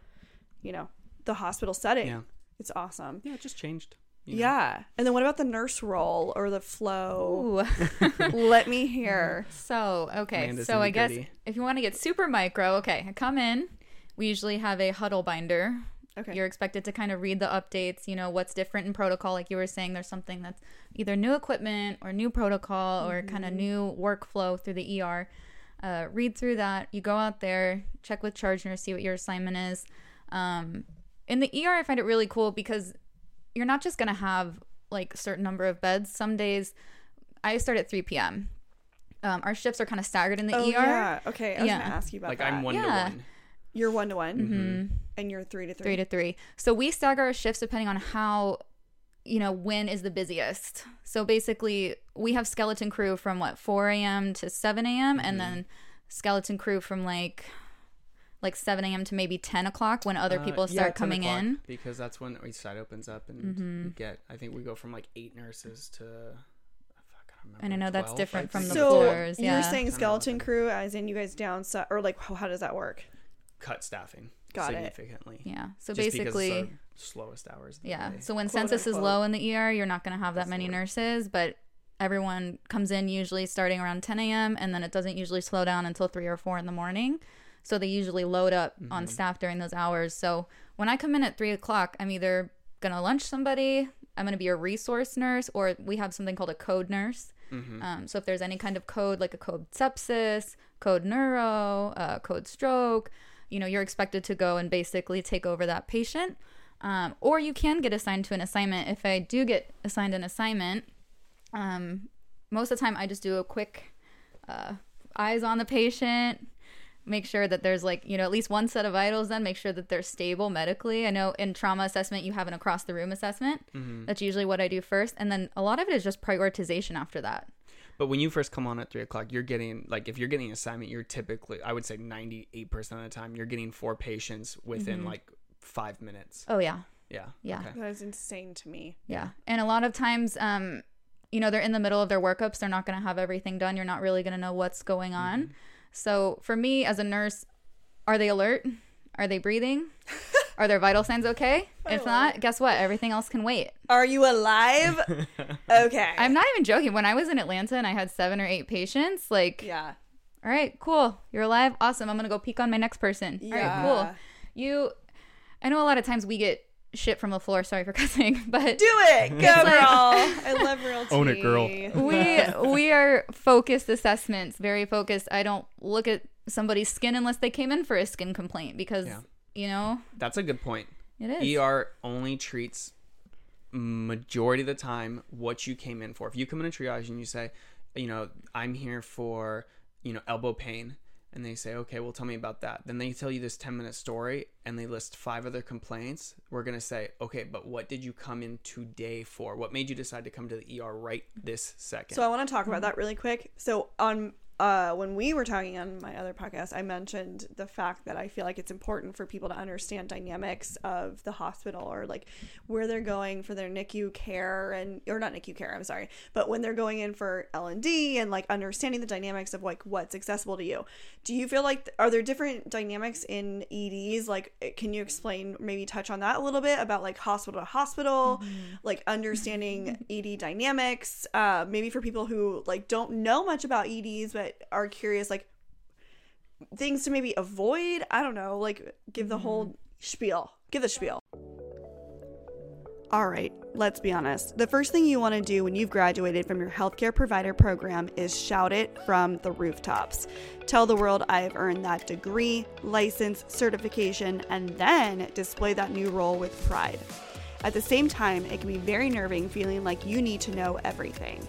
[SPEAKER 2] you know, the hospital setting.
[SPEAKER 1] Yeah.
[SPEAKER 2] It's awesome.
[SPEAKER 1] yeah it just changed you know?
[SPEAKER 2] Yeah. And then what about the nurse role or the flow? Let me hear.
[SPEAKER 3] So, okay.
[SPEAKER 1] Amanda's
[SPEAKER 3] so I guess
[SPEAKER 1] nitty-gritty.
[SPEAKER 3] if you want to get super micro, okay, I come in. We usually have a huddle binder.
[SPEAKER 2] Okay.
[SPEAKER 3] You're expected to kind of read the updates, you know, what's different in protocol. Like you were saying, there's something that's either new equipment or new protocol or kind of new workflow through the ER. Uh, read through that. You go out there, check with charge nurse, see what your assignment is. Um, in the ER, I find it really cool because you're not just going to have like certain number of beds. Some days, I start at 3 p.m. Um, our shifts are kind of staggered in the
[SPEAKER 2] oh,
[SPEAKER 3] ER.
[SPEAKER 2] yeah. Okay. I was
[SPEAKER 3] Yeah.
[SPEAKER 2] going to ask you about that.
[SPEAKER 1] like
[SPEAKER 2] that.
[SPEAKER 1] i'm one
[SPEAKER 3] Yeah.
[SPEAKER 1] to one
[SPEAKER 2] You're one to one
[SPEAKER 3] Mhm.
[SPEAKER 2] and you're three to three.
[SPEAKER 3] three to three. So we stagger our shifts depending on how, you know, when is the busiest. So basically, we have skeleton crew from what 4 a.m. to 7 a.m. and then skeleton crew from like like 7 a.m. to maybe 10 o'clock when other
[SPEAKER 1] Uh,
[SPEAKER 3] people
[SPEAKER 1] yeah,
[SPEAKER 3] start
[SPEAKER 1] 10
[SPEAKER 3] coming in.
[SPEAKER 1] because that's when each side opens up and
[SPEAKER 3] Mm-hmm.
[SPEAKER 1] you get i think we go from like eight nurses to I don't remember,
[SPEAKER 3] And I know that's different
[SPEAKER 1] I
[SPEAKER 3] from
[SPEAKER 1] think.
[SPEAKER 3] the
[SPEAKER 2] So
[SPEAKER 3] floors,
[SPEAKER 2] you're saying skeleton crew as in you guys down su- or like how, how does that work?
[SPEAKER 1] cut staffing
[SPEAKER 2] Got it.
[SPEAKER 1] significantly
[SPEAKER 3] Yeah. So
[SPEAKER 1] just
[SPEAKER 3] basically,
[SPEAKER 1] it's our slowest hours of the
[SPEAKER 3] Yeah.
[SPEAKER 1] day.
[SPEAKER 3] So when
[SPEAKER 2] Quote,
[SPEAKER 3] census is low in the ER, you're not going to have that
[SPEAKER 1] That's
[SPEAKER 3] many
[SPEAKER 1] word.
[SPEAKER 3] nurses, but everyone comes in usually starting around 10 a.m. and then it doesn't usually slow down until 3 or 4 in the morning. So they usually load up on staff during those hours. So when I come in at three o'clock, I'm either gonna lunch somebody, I'm gonna be a resource nurse, or we have something called a code nurse. Um, so if there's any kind of code like a code sepsis, code neuro, uh, code stroke, you know, you're expected to go and basically take over that patient. Um, or you can get assigned to an assignment. If I do get assigned an assignment, um, most of the time I just do a quick uh, eyes on the patient, make sure that there's like, you know, at least one set of vitals, then make sure that they're stable medically. I know in trauma assessment, you have an across the room assessment. Mm-hmm. That's usually what I do first. And then a lot of it is just prioritization after that.
[SPEAKER 1] But when you first come on at three o'clock, you're getting like if you're getting an assignment, you're typically I would say ninety eight percent of the time you're getting four patients within mm-hmm. like five minutes.
[SPEAKER 3] Oh, yeah.
[SPEAKER 1] Yeah.
[SPEAKER 3] Yeah.
[SPEAKER 1] Okay.
[SPEAKER 2] That is insane to me.
[SPEAKER 3] Yeah. And a lot of times, um, you know, they're in the middle of their workups. They're not going to have everything done. You're not really going to know what's going mm-hmm. on. So for me as a nurse, are they alert? Are they breathing? are their vital signs okay? if oh, not, guess what? Everything else can wait.
[SPEAKER 2] Are you alive? okay.
[SPEAKER 3] I'm not even joking. When I was in Atlanta and I had seven or eight patients, like,
[SPEAKER 2] yeah.
[SPEAKER 3] all right, cool. You're alive. Awesome. I'm going to go peek on my next person. All right, cool. You, I know a lot of times we get shit from the floor. Sorry for cussing, but
[SPEAKER 2] Do it. Go, girl. I love real tea.
[SPEAKER 4] Own it, girl.
[SPEAKER 3] we we are focused assessments, very focused. I don't look at somebody's skin unless they came in for a skin complaint because
[SPEAKER 1] Yeah.
[SPEAKER 3] you know
[SPEAKER 1] That's a good point.
[SPEAKER 3] it is.
[SPEAKER 1] ER only treats majority of the time what you came in for. If you come in a triage and you say, you know, I'm here for, you know, elbow pain, and they say, okay, well, tell me about that. Then they tell you this 10 minute story and they list five other complaints. We're going to say, okay, but what did you come in today for? What made you decide to come to the ER right this second?
[SPEAKER 2] So I want to talk about that really quick. So on uh, when we were talking on my other podcast, I mentioned the fact that I feel like it's important for people to understand dynamics of the hospital or like where they're going for their NICU care and or not NICU care. I'm sorry, but when they're going in for L and D and like understanding the dynamics of like what's accessible to you. Do you feel like are there different dynamics in EDs? Like, eh, can you explain maybe touch on that a little bit about like hospital to hospital, like understanding ED dynamics? Uh, maybe for people who like don't know much about EDs but are curious, like things to maybe avoid. I don't know, like give the whole mm-hmm. spiel. Give the spiel. All right, let's be honest. The first thing you want to do when you've graduated from your healthcare provider program is shout it from the rooftops. Tell the world I have earned that degree, license, certification, and then display that new role with pride. At the same time, it can be very nerving feeling like you need to know everything.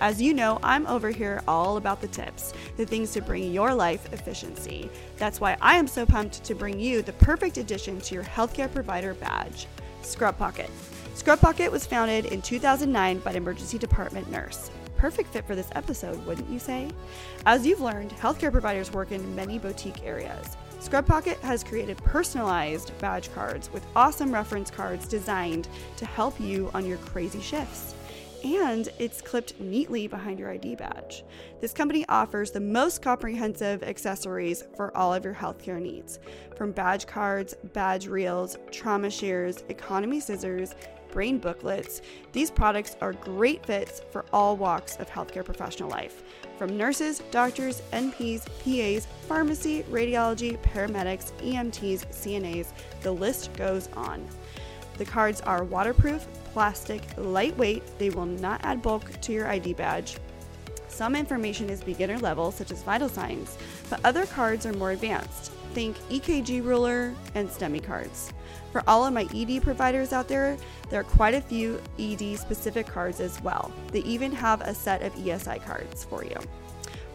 [SPEAKER 2] As you know, I'm over here all about the tips, the things to bring your life efficiency. That's why I am so pumped to bring you the perfect addition to your healthcare provider badge Scrub Pocket. Scrub Pocket was founded in 2009 by an emergency department nurse. Perfect fit for this episode, wouldn't you say? As you've learned, healthcare providers work in many boutique areas. Scrub Pocket has created personalized badge cards with awesome reference cards designed to help you on your crazy shifts and it's clipped neatly behind your ID badge. This company offers the most comprehensive accessories for all of your healthcare needs from badge cards, badge reels, trauma shears, economy scissors, brain booklets. These products are great fits for all walks of healthcare professional life. From nurses, doctors, NPs, PAs, pharmacy, radiology, paramedics, EMTs, CNAs, the list goes on. The cards are waterproof, plastic, lightweight, they will not add bulk to your ID badge. Some information is beginner level, such as vital signs, but other cards are more advanced. Think EKG ruler and STEMI cards. For all of my ED providers out there, there are quite a few ED specific cards as well. They even have a set of ESI cards for you.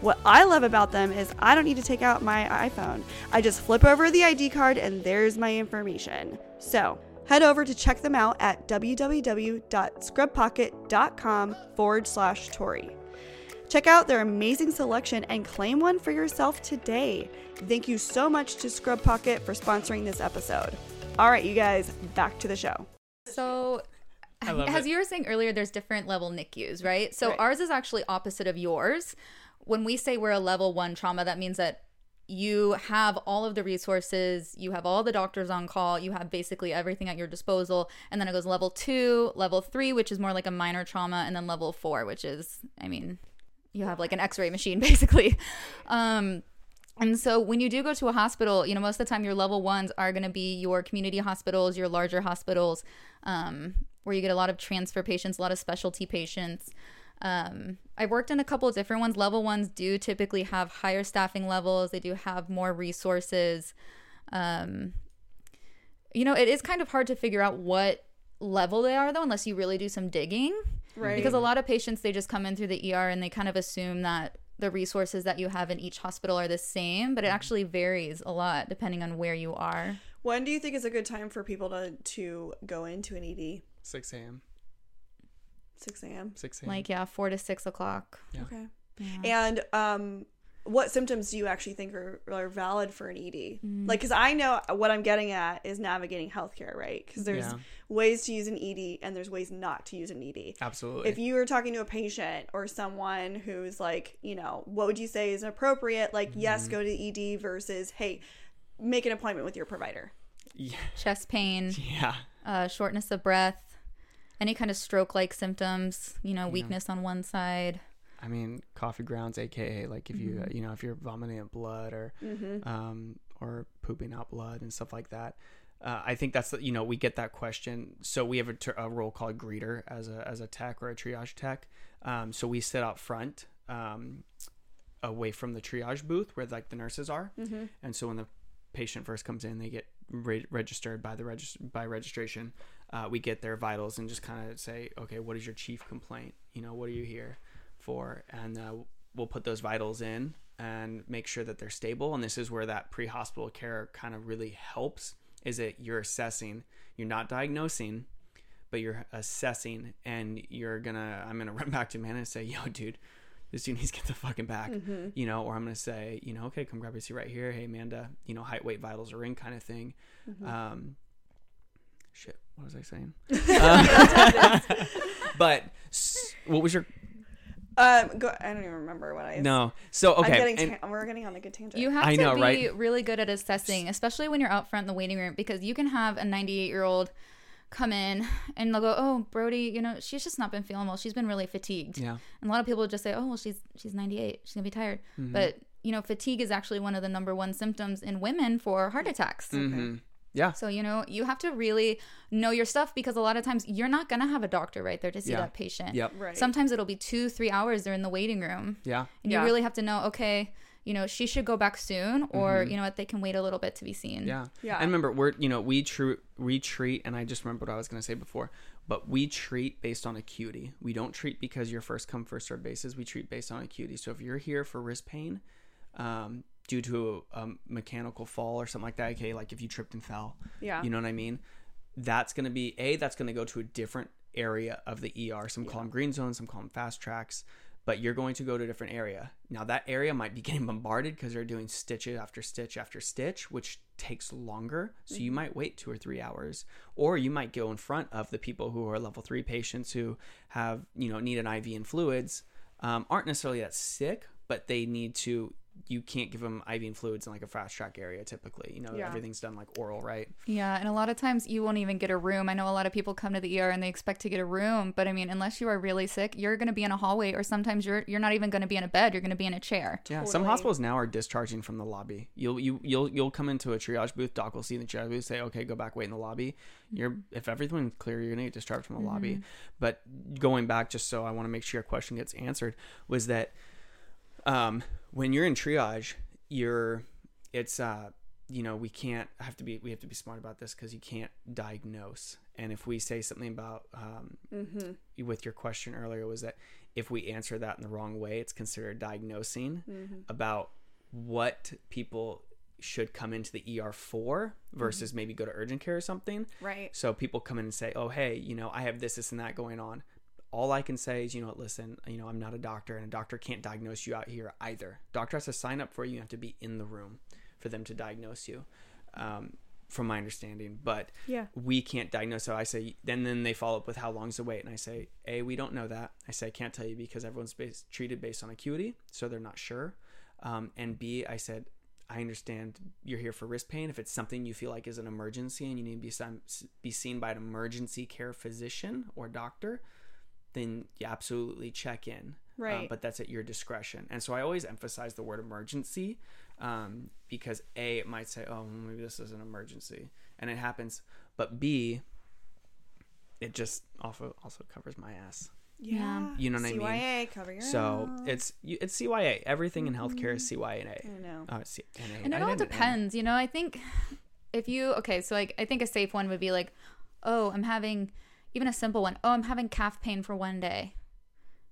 [SPEAKER 2] What I love about them is I don't need to take out my iPhone. I just flip over the ID card and there's my information. So, head over to check them out at www.scrubpocket.com forward slash Tori. Check out their amazing selection and claim one for yourself today. Thank you so much to Scrub Pocket for sponsoring this episode. All right, you guys, back to the show.
[SPEAKER 3] So, as
[SPEAKER 1] it.
[SPEAKER 3] you were saying earlier, there's different level NICUs, right? So
[SPEAKER 2] Right.
[SPEAKER 3] ours is actually opposite of yours. When we say we're a level one trauma, that means that you have all of the resources, you have all the doctors on call, you have basically everything at your disposal, and then it goes level two, level three, which is more like a minor trauma, and then level four, which is, I mean, you have like an X-ray machine basically. Um, And so when you do go to a hospital, you know, most of the time your level ones are going to be your community hospitals, your larger hospitals, um, where you get a lot of transfer patients, a lot of specialty patients. Um, I've worked in a couple of different ones. Level ones do typically have higher staffing levels, they do have more resources. Um, you know, it is kind of hard to figure out what level they are, though, unless you really do some digging.
[SPEAKER 2] Right.
[SPEAKER 3] Because a lot of patients, they just come in through the ER and they kind of assume that the resources that you have in each hospital are the same, but it actually varies a lot depending on where you are.
[SPEAKER 2] When do you think is a good time for people to to go into an ED?
[SPEAKER 1] 6 a.m.
[SPEAKER 2] 6 a.m.
[SPEAKER 1] 6 a.m.
[SPEAKER 3] Like, yeah, four to six o'clock.
[SPEAKER 1] Yeah.
[SPEAKER 2] Okay. And um, what symptoms do you actually think are, are valid for an ED?
[SPEAKER 3] Mm.
[SPEAKER 2] Like, because I know what I'm getting at is navigating healthcare, right? Because there's
[SPEAKER 1] Yeah.
[SPEAKER 2] ways to use an ED and there's ways not to use an ED.
[SPEAKER 1] Absolutely.
[SPEAKER 2] If you were talking to a patient or someone who's like, you know, what would you say is appropriate? Like,
[SPEAKER 1] Mm-hmm.
[SPEAKER 2] yes, go to the ED versus, hey, make an appointment with your provider.
[SPEAKER 1] yeah.
[SPEAKER 3] Chest pain,
[SPEAKER 1] yeah.
[SPEAKER 3] uh, shortness of breath, any kind of stroke like symptoms, you know, weakness on one side.
[SPEAKER 1] I mean, coffee grounds, aka like if you uh, you know if you're vomiting up blood or um, or pooping out blood and stuff like that. Uh, I think that's the- you know we get that question. So we have a, ter- a role called greeter as a as a tech or a triage tech. Um, so we sit out front, um, away from the triage booth where like the nurses are, and so when the patient first comes in, they get re- registered by the regis- by registration. Uh, we get their vitals and just kind of say, okay, what is your chief complaint? You know, what are you here for? And uh, we'll put those vitals in and make sure that they're stable. And this is where that pre-hospital care kind of really helps. Is that you're assessing, you're not diagnosing, but you're assessing, and you're gonna. I'm gonna run back to Amanda and say, yo, dude. This dude needs to get the fucking back, you know, or I'm gonna say, you know, okay, come grab your seat right here. Hey, Amanda, you know, height, weight, vitals are in kind of thing. Um, shit, what was I saying? Uh, but s- what was your
[SPEAKER 2] Um, go, I don't even remember what I.
[SPEAKER 1] no? So
[SPEAKER 2] I'm
[SPEAKER 1] okay,
[SPEAKER 2] getting
[SPEAKER 1] and-
[SPEAKER 2] ta- we're getting on a good tangent.
[SPEAKER 3] You have
[SPEAKER 1] I
[SPEAKER 3] to
[SPEAKER 1] know,
[SPEAKER 3] be
[SPEAKER 1] right?
[SPEAKER 3] really good at assessing, especially when you're out front in the waiting room, because you can have a 98 year old come in and they'll go, "Oh, Brody, you know, she's just not been feeling well. She's been really fatigued."
[SPEAKER 1] yeah,
[SPEAKER 3] And a lot of people just say, "Oh, well, she's she's 98. She's gonna be tired."
[SPEAKER 1] Mm-hmm.
[SPEAKER 3] But you know, fatigue is actually one of the number one symptoms in women for heart attacks.
[SPEAKER 1] Mhm. Yeah,
[SPEAKER 3] So you know, you have to really know your stuff because a lot of times you're not gonna have a doctor right there to see
[SPEAKER 1] Yeah.
[SPEAKER 3] that patient.
[SPEAKER 1] yep,
[SPEAKER 2] right.
[SPEAKER 3] Sometimes it'll be two, three hours they're in the waiting room,
[SPEAKER 1] yeah,
[SPEAKER 3] and
[SPEAKER 2] Yeah.
[SPEAKER 3] you really have to know, okay, you know, she should go back soon, or
[SPEAKER 1] Mm-hmm.
[SPEAKER 3] you know what, they can wait a little bit to be seen.
[SPEAKER 1] yeah,
[SPEAKER 2] Yeah.
[SPEAKER 1] And remember, we're you know we treat we treat, and I just remember what I was gonna say before, but we treat based on acuity. We don't treat because you're first come first served basis. We treat based on acuity. So if you're here for wrist pain, um, due to a, a mechanical fall or something like that, okay, like if you tripped and fell,
[SPEAKER 2] Yeah.
[SPEAKER 1] you know what I mean? That's going to be a that's going to go to a different area of the ER. Some call them green zones, some call them fast tracks, but you're going to go to a different area. Now that area might be getting bombarded because they're doing stitch after stitch after stitch, which takes longer. So you might wait two or three hours, or you might go in front of the people who are level three patients who have you know need an IV and fluids, um, aren't necessarily that sick, but they need to. You can't give them IV and fluids in like a fast track area typically. You know
[SPEAKER 2] Yeah.
[SPEAKER 1] everything's done like oral, right?
[SPEAKER 3] Yeah, and a lot of times you won't even get a room. I know a lot of people come to the ER and they expect to get a room, but I mean, unless you are really sick, you're going to be in a hallway, or sometimes you're you're not even going to be in a bed. You're going to be in a chair.
[SPEAKER 1] Yeah, some hospitals now are discharging from the lobby. You'll you you'll you'll come into a triage booth. Doc will see in the triage booth, say, "Okay, go back, wait in the lobby." You're if everything's clear, you're gonna get discharged from the lobby. But going back, just so I want to make sure your question gets answered, was that um, when you're in triage, you're it's uh you know we can't have to be we have to be smart about this because you can't diagnose. And if we say something about um, with your question earlier was that if we answer that in the wrong way, it's considered diagnosing about what people should come into the ER for versus maybe go to urgent care or something.
[SPEAKER 2] Right.
[SPEAKER 1] So people come in and say, "Oh, hey, you know, I have this, this, and that going on." All I can say is, you know, what, listen, you know, I'm not a doctor, and a doctor can't diagnose you out here either. Doctor has to sign up for you. You have to be in the room for them to diagnose you, um, from my understanding. But
[SPEAKER 2] Yeah.
[SPEAKER 1] we can't diagnose. So I say, then then they follow up with how long's the wait, and I say, a, we don't know that. I say I can't tell you because everyone's based, treated based on acuity, so they're not sure. Um, and B, I said, I understand you're here for wrist pain. If it's something you feel like is an emergency and you need to be be seen by an emergency care physician or doctor, then you absolutely check in. um,
[SPEAKER 2] Right.
[SPEAKER 1] but that's at your discretion. And so I always emphasize the word emergency um, because A, it might say, oh, maybe this is an emergency. And it happens. But B, it just also, also covers my ass.
[SPEAKER 2] Yeah.
[SPEAKER 1] You know what I mean?
[SPEAKER 2] CYA, cover your
[SPEAKER 1] So
[SPEAKER 2] ass.
[SPEAKER 1] it's it's CYA. Everything in healthcare is CYA.
[SPEAKER 2] I know.
[SPEAKER 1] Oh, it's C-
[SPEAKER 3] And it all depends, you know. I think if you okay, so like I think a safe one would be like, oh, I'm having even a simple one. Oh, I'm having calf pain for one day.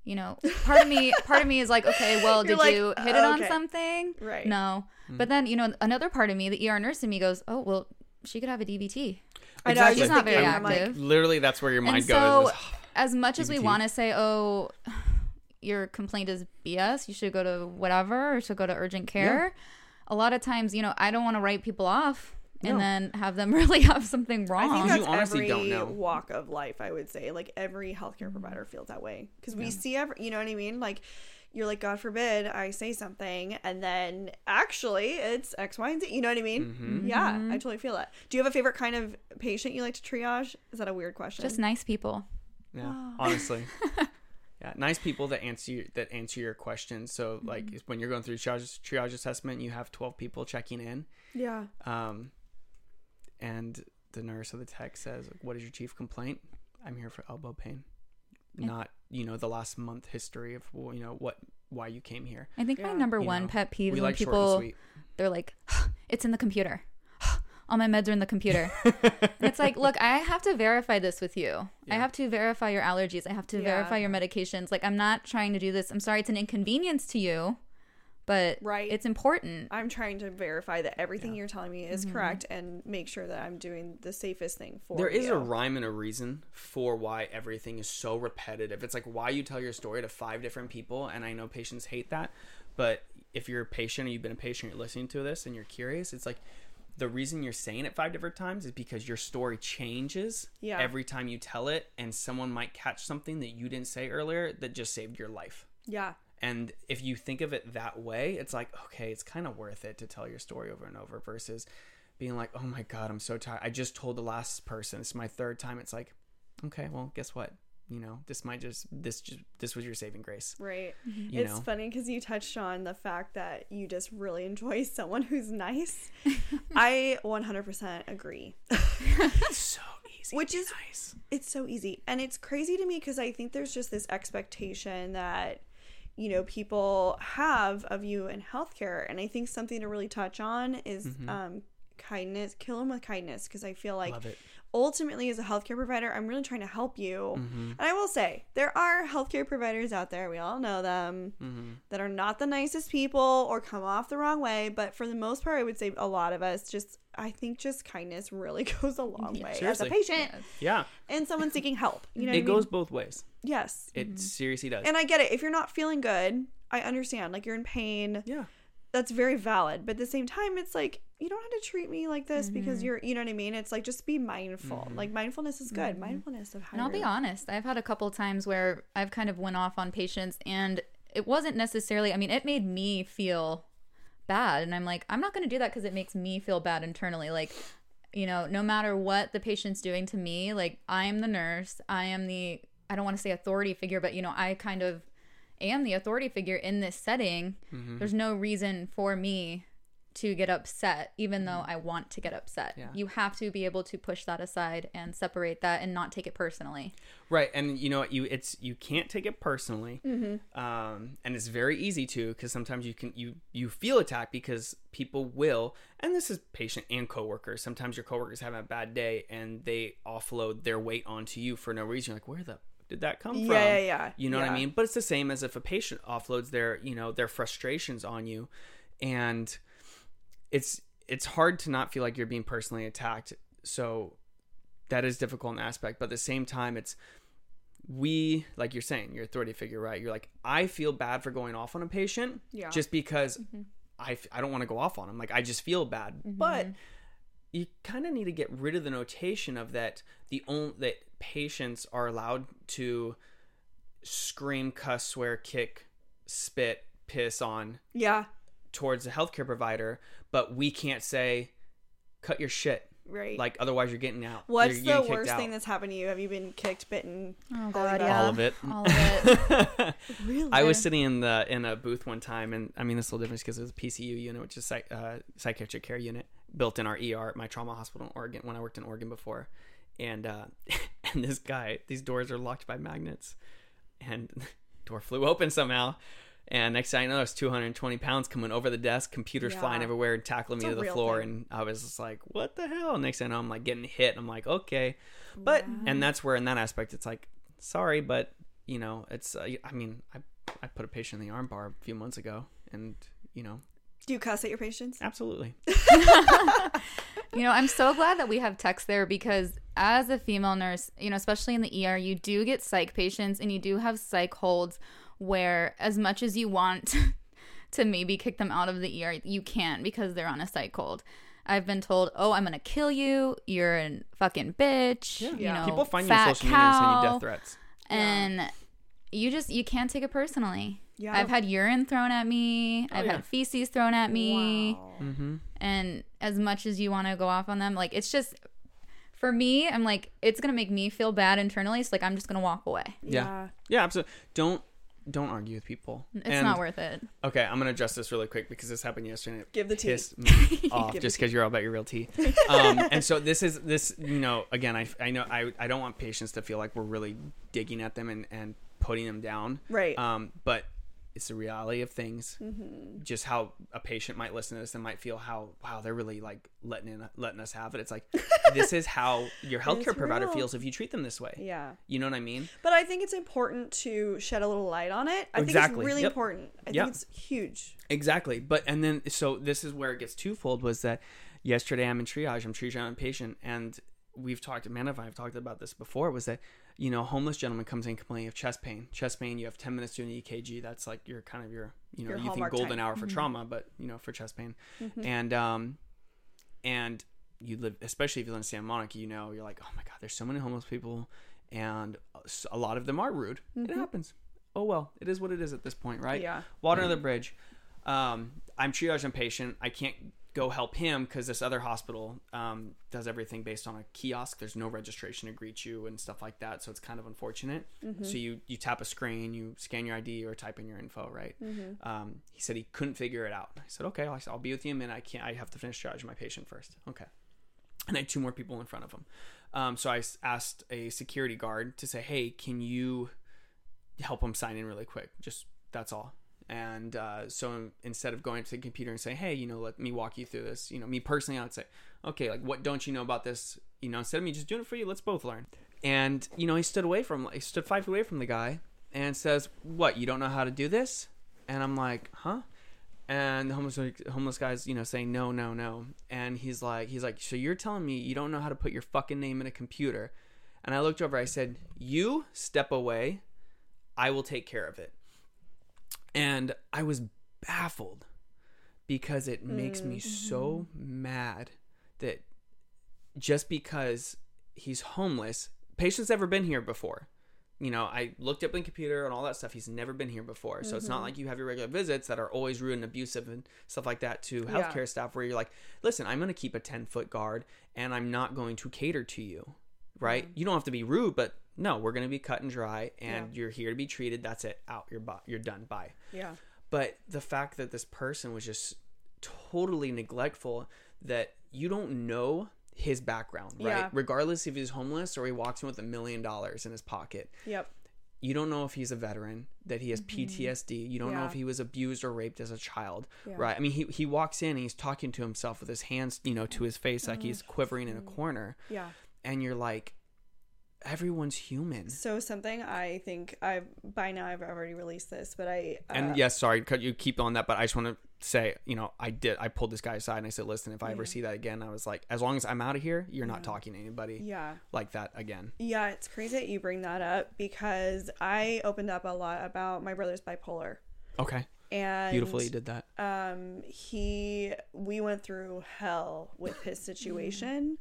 [SPEAKER 3] You know, part of me, part of me is like, okay, well,
[SPEAKER 2] You're
[SPEAKER 3] did
[SPEAKER 2] like,
[SPEAKER 3] you hit it on
[SPEAKER 2] okay.
[SPEAKER 3] something?
[SPEAKER 2] Right.
[SPEAKER 3] No,
[SPEAKER 1] Hmm.
[SPEAKER 3] but then you know, another part of me, the ER nurse in me goes, oh, well, she could have a DVT.
[SPEAKER 2] I know. I
[SPEAKER 1] Exactly.
[SPEAKER 2] just
[SPEAKER 3] not very
[SPEAKER 2] I'm like,
[SPEAKER 3] active.
[SPEAKER 1] Literally, that's where your mind
[SPEAKER 3] and
[SPEAKER 1] goes.
[SPEAKER 3] so, as much as we want to say, oh, your complaint is BS, you should go to whatever, or should go to urgent care. A lot of times, you know, I don't want to write people off and
[SPEAKER 1] No.
[SPEAKER 3] then have them really have something
[SPEAKER 2] I think
[SPEAKER 3] wrong.
[SPEAKER 1] You honestly
[SPEAKER 2] every
[SPEAKER 1] don't know.
[SPEAKER 2] walk of life. I would say, like every healthcare provider feels that way because we see every, you know what I mean? Like, you're like, God forbid I say something, and then actually it's X, Y, and Z. You know what I mean?
[SPEAKER 1] Mm-hmm.
[SPEAKER 2] Yeah, I totally feel that. Do you have a favorite kind of patient you like to triage? Is that a weird question?
[SPEAKER 3] Just nice people.
[SPEAKER 1] Yeah, honestly. yeah, nice people that answer your, that answer your questions. So like
[SPEAKER 3] Mm-hmm.
[SPEAKER 1] when you're going through triage, triage assessment, you have 12 people checking in,
[SPEAKER 2] yeah,
[SPEAKER 1] um, and the nurse or the tech says, "What is your chief complaint?" I'm here for elbow pain,
[SPEAKER 3] Yeah.
[SPEAKER 1] not you know the last month history of well, you know what why you came here.
[SPEAKER 3] I think
[SPEAKER 2] Yeah.
[SPEAKER 3] my number
[SPEAKER 1] You
[SPEAKER 3] one
[SPEAKER 1] know,
[SPEAKER 3] pet peeve is when
[SPEAKER 1] like
[SPEAKER 3] people they're like, it's in the computer. All my meds are in the computer. and it's like, look, I have to verify this with you. I have to verify your allergies. I have to
[SPEAKER 2] Yeah.
[SPEAKER 3] verify your medications. Like, I'm not trying to do this. I'm sorry, it's an inconvenience to you, but
[SPEAKER 2] Right.
[SPEAKER 3] it's important.
[SPEAKER 2] I'm trying to verify that everything
[SPEAKER 1] Yeah.
[SPEAKER 2] you're telling me is mm-hmm. correct and make sure that I'm doing the safest thing for
[SPEAKER 1] There is
[SPEAKER 2] you.
[SPEAKER 1] a rhyme and a reason for why everything is so repetitive. It's like why you tell your story to five different people, and I know patients hate that, but if you're a patient or you've been a patient, you're listening to this and you're curious, it's like the reason you're saying it five different times is because your story changes
[SPEAKER 2] Yeah.
[SPEAKER 1] every time you tell it, and someone might catch something that you didn't say earlier that just saved your life.
[SPEAKER 2] yeah.
[SPEAKER 1] And if you think of it that way, it's like, okay, it's kind of worth it to tell your story over and over versus being like, oh my God, I'm so tired. I just told the last person. It's my third time. It's like, okay, well, guess what? You know, this might just, this just, this was your saving grace.
[SPEAKER 2] Right. Mm-hmm.
[SPEAKER 1] You
[SPEAKER 2] it's
[SPEAKER 1] know?
[SPEAKER 2] funny because you touched on the fact that you just really enjoy someone who's nice. I 100% agree.
[SPEAKER 1] It's so easy.
[SPEAKER 2] Which is-
[SPEAKER 1] nice.
[SPEAKER 2] It's so easy. And it's crazy to me because I think there's just this expectation that, you know, people have of you in healthcare. And I think something to really touch on is um, kindness, kill them with kindness. Because I feel like
[SPEAKER 1] Love it.
[SPEAKER 2] Ultimately, as a healthcare provider, I'm really trying to help you.
[SPEAKER 1] Mm-hmm.
[SPEAKER 2] And I will say, there are healthcare providers out there, we all know them,
[SPEAKER 1] Mm-hmm.
[SPEAKER 2] that are not the nicest people or come off the wrong way. But for the most part, I would say a lot of us just, I think just kindness really goes a long way as a
[SPEAKER 1] seriously.
[SPEAKER 2] patient
[SPEAKER 1] Yeah.
[SPEAKER 2] and someone seeking help. You know
[SPEAKER 1] it
[SPEAKER 2] I mean?
[SPEAKER 1] goes both ways.
[SPEAKER 2] Yes.
[SPEAKER 1] It seriously does.
[SPEAKER 2] And I get it. If you're not feeling good, I understand. Like you're in pain.
[SPEAKER 1] yeah.
[SPEAKER 2] That's very valid. But at the same time, it's like you don't have to treat me like this because mm-hmm. you're, you know what I mean? It's like just be mindful. Mm-hmm. Like mindfulness is good. Mm-hmm. Mindfulness of how
[SPEAKER 3] And I'll be honest, I've had a couple times where I've kind of went off on patients and it wasn't necessarily, I mean, it made me feel bad. And I'm like, I'm not going to do that because it makes me feel bad internally. Like, you know, no matter what the patient's doing to me, like, I am the nurse. I am the, I don't want to say authority figure, but, you know, I kind of am the authority figure in this setting. There's no reason for me to get upset, even though I want to get upset.
[SPEAKER 1] Yeah.
[SPEAKER 3] You have to be able to push that aside and separate that and not take it personally.
[SPEAKER 1] Right, and you know what? You it's you can't take it personally, um, and it's very easy to because sometimes you can you you feel attacked because people will, and this is patient and coworkers. Sometimes your coworkers having a bad day and they offload their weight onto you for no reason. You're like, where the did that come from?
[SPEAKER 2] yeah, yeah.
[SPEAKER 1] You know what I mean? But it's the same as if a patient offloads their you know their frustrations on you, and it's it's hard to not feel like you're being personally attacked. So that is difficult in aspect, but at the same time, it's we like you're saying your authority figure, right? You're like I feel bad for going off on a patient,
[SPEAKER 2] Yeah.
[SPEAKER 1] just because mm-hmm. I f- I don't want to go off on them. Like I just feel bad, mm-hmm. but you kind of need to get rid of the notation of that the only that patients are allowed to scream, cuss, swear, kick, spit, piss on
[SPEAKER 2] Yeah.
[SPEAKER 1] towards a healthcare provider, but we can't say, cut your shit.
[SPEAKER 2] Right.
[SPEAKER 1] Like otherwise, you're getting out.
[SPEAKER 2] What's
[SPEAKER 1] You're
[SPEAKER 2] the
[SPEAKER 1] getting kicked
[SPEAKER 2] worst
[SPEAKER 1] out.
[SPEAKER 2] thing that's happened to you? Have you been kicked, bitten?
[SPEAKER 3] Oh
[SPEAKER 2] All
[SPEAKER 3] god,
[SPEAKER 2] of
[SPEAKER 3] yeah.
[SPEAKER 1] All of it.
[SPEAKER 3] All of it.
[SPEAKER 2] Really?
[SPEAKER 1] I was sitting in the in a booth one time, and I mean this a little different because it was a PCU unit, which is psych, uh, psychiatric care unit, built in our ER at my trauma hospital in Oregon when I worked in Oregon before, and uh, and this guy, these doors are locked by magnets, and door flew open somehow. And next thing I know, there's 220 pounds coming over the desk, computers
[SPEAKER 2] Yeah.
[SPEAKER 1] flying everywhere, and tackling me
[SPEAKER 2] It's a
[SPEAKER 1] to the floor.
[SPEAKER 2] thing.
[SPEAKER 1] And I was just like, "What the hell?" Next thing I know, I'm like getting hit. I'm like, "Okay," but and that's where in that aspect, it's like, "Sorry, but you know, it's. Uh, I mean, I I put a patient in the armbar a few months ago, and you know,
[SPEAKER 2] Do you cuss at your patients?
[SPEAKER 1] absolutely.
[SPEAKER 3] You know, I'm so glad that we have text there because as a female nurse, you know, especially in the ER, you do get psych patients and you do have psych holds where as much as you want to maybe kick them out of the ER, you can't because they're on a psych hold. I've been told, "Oh, I'm gonna kill you. You're a fucking bitch." You
[SPEAKER 2] Yeah.
[SPEAKER 3] know,
[SPEAKER 1] People find you on
[SPEAKER 3] fat
[SPEAKER 1] social media and send you
[SPEAKER 3] cow.
[SPEAKER 1] death threats.
[SPEAKER 3] and you just you can't take it personally.
[SPEAKER 2] Yeah.
[SPEAKER 3] I've had urine thrown at me. I've
[SPEAKER 1] yeah.
[SPEAKER 3] had feces thrown at me
[SPEAKER 2] Wow.
[SPEAKER 1] Mm-hmm.
[SPEAKER 3] and as much as you want to go off on them like it's just for me i'm like it's gonna make me feel bad internally so like i'm just gonna walk away
[SPEAKER 1] Yeah. Yeah, absolutely. Don't don't argue with people.
[SPEAKER 3] it's
[SPEAKER 1] And-
[SPEAKER 3] not worth it
[SPEAKER 1] Okay, I'm gonna address this really quick because this happened yesterday. And it
[SPEAKER 2] Give the tea.
[SPEAKER 1] me off
[SPEAKER 2] Give
[SPEAKER 1] just because you're all about your real tea. Um, and so this is this. You know, again, I, I know I, I don't want patients to feel like we're really digging at them and and putting them down.
[SPEAKER 2] Right.
[SPEAKER 1] Um, but it's the reality of things.
[SPEAKER 2] Mm-hmm.
[SPEAKER 1] Just how a patient might listen to this and might feel how wow they're really like letting in letting us have it. It's like this is how your healthcare provider
[SPEAKER 2] real.
[SPEAKER 1] feels if you treat them this way.
[SPEAKER 2] Yeah.
[SPEAKER 1] You know what I mean?
[SPEAKER 2] But I think it's important to shed a little light on it. I think it's really
[SPEAKER 1] Yep.
[SPEAKER 2] important. I
[SPEAKER 1] Yep.
[SPEAKER 2] think it's huge.
[SPEAKER 1] Exactly. But and then so this is where it gets twofold was that yesterday I'm in triage, I'm triaging a patient and we've talked Amanda and I have talked about this before, was that, you know, homeless gentleman comes in complaining of chest pain. Chest pain, you have ten minutes doing the EKG, that's like your kind of your you know,
[SPEAKER 2] Your
[SPEAKER 1] you think golden
[SPEAKER 2] time.
[SPEAKER 1] hour for trauma, but you know, for chest pain. And um and you live especially if you live in Santa Monica, you know, you're like, Oh my god, there's so many homeless people and a lot of them are rude. It happens. Oh well, it is what it is at this point, right?
[SPEAKER 2] Yeah.
[SPEAKER 1] Water under the bridge. Um, I'm triaging a patient. I can't go help him because this other hospital um, does everything based on a kiosk. There's no registration to greet you and stuff like that, so it's kind of unfortunate. So you you tap a screen, you scan your ID or type in your info, right? Um, he said he couldn't figure it out. I said, okay, I'll, I'll be with you in a minute. I can't. I have to finish triaging my patient first. Okay. And I had two more people in front of him. Um, so I asked a security guard to say, hey, can you help him sign in really quick? Just that's all. And uh, so instead of going to the computer and saying, hey, you know, let me walk you through this, you know, me personally, I would say, okay, like, what don't you know about this? You know, instead of me just doing it for you, let's both learn. And, you know, he stood away from, he stood five feet away from the guy and says, what, you don't know how to do this? And I'm like, huh? and the homeless homeless guy's you know saying no no no and he's like he's like so you're telling me you don't know how to put your fucking name in a computer and i looked over i said you step away i will take care of it and i was baffled because it makes me so mm-hmm. mad that just because he's homeless patient's never been here before you know, I looked up in computer and all that stuff. He's never been here before. So it's not mm-hmm. like you have your regular visits that are always rude and abusive and stuff like that to
[SPEAKER 2] Yeah.
[SPEAKER 1] healthcare staff where you're like, listen, I'm going to keep a 10 foot guard and I'm not going to cater to you. Right? Mm-hmm. You don't have to be rude, but no, we're going to be cut and dry and you're here to be treated. That's it. Out. You're, bu- you're done. Bye.
[SPEAKER 2] Yeah.
[SPEAKER 1] But the fact that this person was just totally neglectful that you don't know his background, right?
[SPEAKER 2] Yeah.
[SPEAKER 1] Regardless if he's homeless or he walks in with a million dollars in his pocket.
[SPEAKER 2] Yep.
[SPEAKER 1] You don't know if he's a veteran, that he has PTSD. You don't know
[SPEAKER 2] Mm-hmm.
[SPEAKER 1] If he was abused or raped as a child,
[SPEAKER 2] Yeah.
[SPEAKER 1] right? I mean, he, he walks in and he's talking to himself with his hands, you know, to his face like he's quivering in a corner.
[SPEAKER 2] Yeah.
[SPEAKER 1] And you're like, everyone's human.
[SPEAKER 2] So something I think I've by now I've already released this, but I uh,
[SPEAKER 1] And yes, sorry, cut you keep on that, but I just want to say, you know, I did. I pulled this guy aside and I said, "Listen, if I ever see that again, I was like, as long as I'm out of here, you're not talking to anybody
[SPEAKER 2] yeah.
[SPEAKER 1] like that again."
[SPEAKER 2] Yeah, it's crazy that you bring that up because I opened up a lot about my brother's bipolar.
[SPEAKER 1] Okay,
[SPEAKER 2] And
[SPEAKER 1] beautifully you did that.
[SPEAKER 2] um he we went through hell with his situation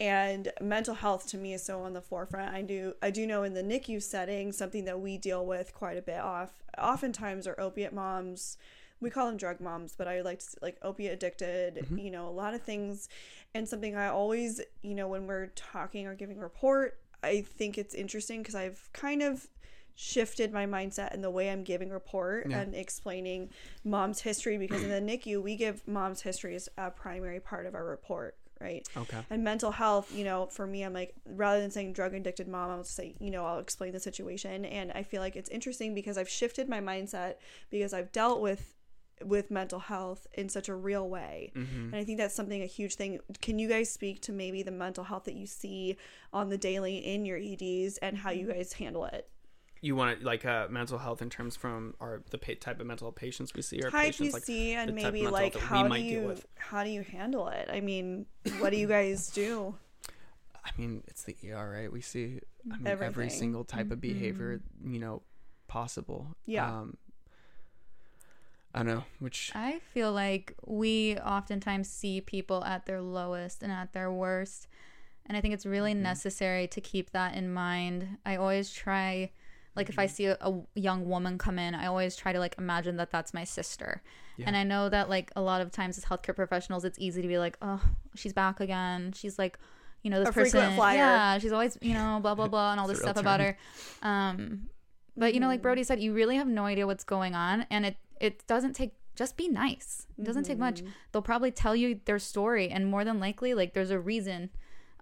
[SPEAKER 2] and mental health to me is so on the forefront i do i do know in the nicu setting something that we deal with quite a bit off oftentimes are opiate moms we call them drug moms, but I like to, like opiate addicted,
[SPEAKER 1] Mm-hmm.
[SPEAKER 2] you know, a lot of things. And something I always, you know, when we're talking or giving a report, I think it's interesting because I've kind of shifted my mindset in the way I'm giving report
[SPEAKER 1] Yeah.
[SPEAKER 2] and explaining mom's history because in the NICU we give mom's history as a primary part of our report, right?
[SPEAKER 1] Okay.
[SPEAKER 2] And mental health, you know, for me, I'm like, rather than saying drug addicted mom, I'll say, you know, I'll explain the situation. And I feel like it's interesting because I've shifted my mindset because I've dealt with with mental health in such a real way. Mm-hmm. And I think that's something a huge thing. Can you guys speak to maybe the mental health that you see on the daily in your EDs and how you mm-hmm. guys handle it?
[SPEAKER 1] You want it like uh, mental health in terms from our the pa- type of mental patients we see, or
[SPEAKER 2] Type
[SPEAKER 1] patients
[SPEAKER 2] you
[SPEAKER 1] like
[SPEAKER 2] see and
[SPEAKER 1] the type of
[SPEAKER 2] maybe like how do you how do you handle it? I mean, what do you guys do?
[SPEAKER 1] I mean, it's the ER, right? We see I mean, every single type of behavior, you know, possible.
[SPEAKER 2] Yeah.
[SPEAKER 1] Um, I don't know, which
[SPEAKER 3] I feel like we oftentimes see people at their lowest and at their worst. And I think it's really
[SPEAKER 1] Mm-hmm.
[SPEAKER 3] necessary to keep that in mind. I always try, like, if I
[SPEAKER 1] Mm-hmm.
[SPEAKER 3] see a, a young woman come in, I always try to, like, imagine that that's my sister.
[SPEAKER 1] Yeah.
[SPEAKER 3] And I know that, like, a lot of times as healthcare professionals, it's easy to be like, oh, she's back again. She's like, you know, this
[SPEAKER 2] A frequent
[SPEAKER 3] person.
[SPEAKER 2] flyer.
[SPEAKER 3] Yeah, she's always, you know, blah, blah, blah, and all this
[SPEAKER 1] a real
[SPEAKER 3] stuff about her. Um, but you know,
[SPEAKER 2] Mm-hmm.
[SPEAKER 3] like Brody said, you really have no idea what's going on, and it it doesn't take. Just be nice. It doesn't take much.
[SPEAKER 2] Mm-hmm.
[SPEAKER 3] They'll probably tell you their story, and more than likely, like there's a reason.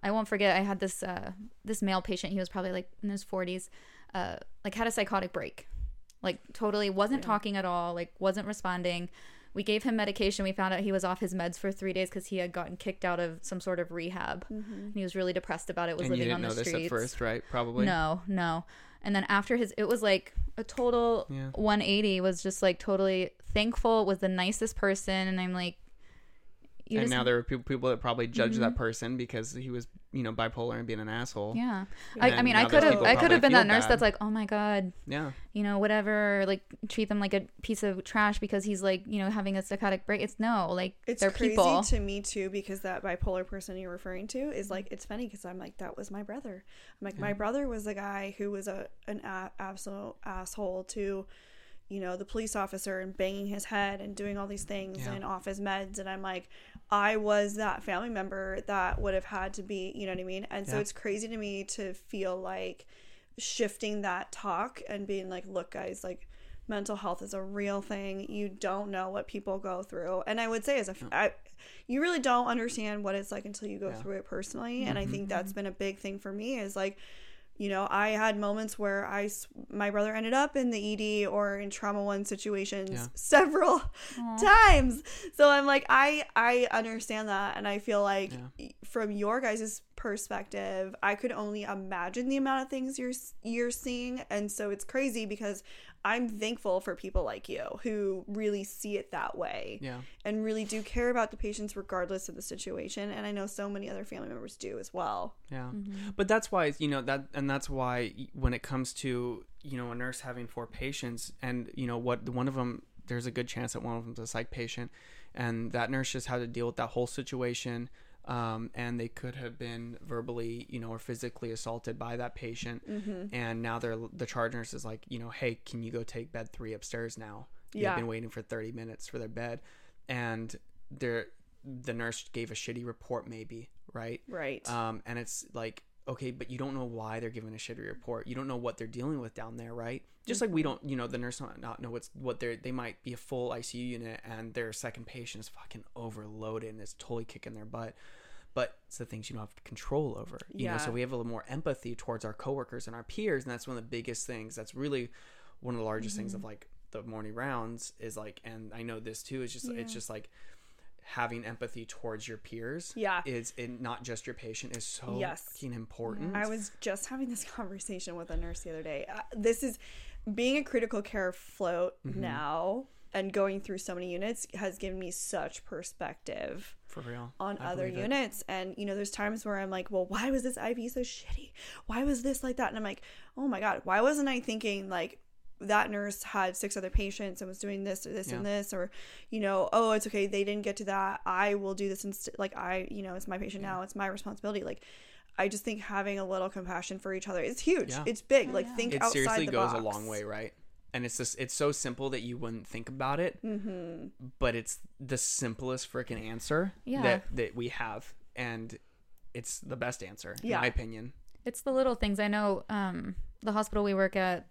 [SPEAKER 3] I won't forget. I had this uh this male patient. He was probably like in his 40s. Uh, like had a psychotic break. Like totally wasn't talking at all. Like wasn't responding. We gave him medication. We found out he was off his meds for three days because he had gotten kicked out of some sort of rehab. And he was really depressed about it. Was
[SPEAKER 1] and
[SPEAKER 3] living on
[SPEAKER 1] know
[SPEAKER 3] the
[SPEAKER 1] this
[SPEAKER 3] streets.
[SPEAKER 1] at first, right? Probably.
[SPEAKER 3] No, no. And then after his, it was like a total
[SPEAKER 1] Yeah.
[SPEAKER 3] 180. Was just like totally thankful. Was the nicest person, and I'm like, you
[SPEAKER 1] and
[SPEAKER 3] just,
[SPEAKER 1] now there are people, people that probably judge that mm-hmm. person because he was, you know, bipolar and being an asshole.
[SPEAKER 3] yeah. I, I mean, I could have, I could have been that nurse
[SPEAKER 1] bad.
[SPEAKER 3] that's like, oh my god,
[SPEAKER 1] Yeah.
[SPEAKER 3] you know, whatever, like treat them like a piece of trash because he's like, you know, having a psychotic break. It's no, like
[SPEAKER 2] It's
[SPEAKER 3] they're
[SPEAKER 2] crazy
[SPEAKER 3] people.
[SPEAKER 2] to me too because that bipolar person you're referring to is like it's funny because I'm like that was my brother. I'm like my brother was the guy who was a an a- absolute asshole to, you know, the police officer and banging his head and doing all these things
[SPEAKER 1] Yeah.
[SPEAKER 2] and off his meds and I'm like I was that family member that would have had to be, you know what I mean? And so
[SPEAKER 1] Yeah.
[SPEAKER 2] it's crazy to me to feel like shifting that talk and being like, look guys, like mental health is a real thing. You don't know what people go through. And I would say as a I, you really don't understand what it's like until you go
[SPEAKER 1] Yeah. Mm-hmm.
[SPEAKER 2] through it personally. And I think that's been a big thing for me is like you know, I had moments where i my brother ended up in the ED or in trauma one situations
[SPEAKER 1] Yeah.
[SPEAKER 2] several times. So I'm like, I, I understand that. And I feel like
[SPEAKER 1] Yeah.
[SPEAKER 2] from your guys' perspective, I could only imagine the amount of things you're, you're seeing. And so it's crazy because I'm thankful for people like you who really see it that way
[SPEAKER 1] Yeah.
[SPEAKER 2] and really do care about the patients regardless of the situation. And I know so many other family members do as well.
[SPEAKER 1] Yeah. Mm-hmm. But that's why, you know, that, and that's why when it comes to, you know, a nurse having four patients and, you know, what one of them, there's a good chance that one of them's a psych patient and that nurse just had to deal with that whole situation. Um, and they could have been verbally, you know, or physically assaulted by that patient. And now they're, the charge nurse is like, you know, hey, can you go take bed three upstairs now?
[SPEAKER 2] Yeah.
[SPEAKER 1] They've been waiting for 30 minutes for their bed. And they're, the nurse gave a shitty report, maybe, right?
[SPEAKER 2] Right.
[SPEAKER 1] Um, and it's like, okay, but you don't know why they're giving a shitty report. You don't know what they're dealing with down there, right? Just like we mm-hmm. don't, you know, the nurse not, not know what's what they're. They might be a full ICU unit, and their second patient is fucking overloaded and is totally kicking their butt. But it's the things you don't have control over, you know. So we have a little more empathy towards our coworkers and our peers, and that's one of the biggest things. That's really one of the largest things of mm-hmm. like the morning rounds is like, and I know this too. Is just it's just like having empathy towards your peers
[SPEAKER 2] Yeah.
[SPEAKER 1] is it not just your patient is so
[SPEAKER 2] Yes.
[SPEAKER 1] fucking important
[SPEAKER 2] I was just having this conversation with a nurse the other day. Uh, this is being a critical care float
[SPEAKER 1] Mm-hmm.
[SPEAKER 2] now and going through so many units has given me such perspective
[SPEAKER 1] for real
[SPEAKER 2] on
[SPEAKER 1] I
[SPEAKER 2] other
[SPEAKER 1] believe it.
[SPEAKER 2] units. And, you know, there's times where I'm like, well, why was this IV so shitty? Why was this like that? And I'm like, oh my God, why wasn't I thinking like, that nurse had six other patients and was doing this or this and this or you know oh it's okay they didn't get to that i will do this instead like i you know it's my patient now it's my responsibility like i just think having a little compassion for each other is huge
[SPEAKER 1] Yeah.
[SPEAKER 2] it's big like think
[SPEAKER 1] it
[SPEAKER 2] outside
[SPEAKER 1] seriously
[SPEAKER 2] the
[SPEAKER 1] goes
[SPEAKER 2] box.
[SPEAKER 1] a long way right and it's just it's so simple that you wouldn't think about it
[SPEAKER 2] Mm-hmm.
[SPEAKER 1] but it's the simplest freaking answer
[SPEAKER 3] Yeah.
[SPEAKER 1] that that we have and it's the best answer
[SPEAKER 2] Yeah.
[SPEAKER 1] in my opinion
[SPEAKER 3] It's the little things. I know um, the hospital we work at,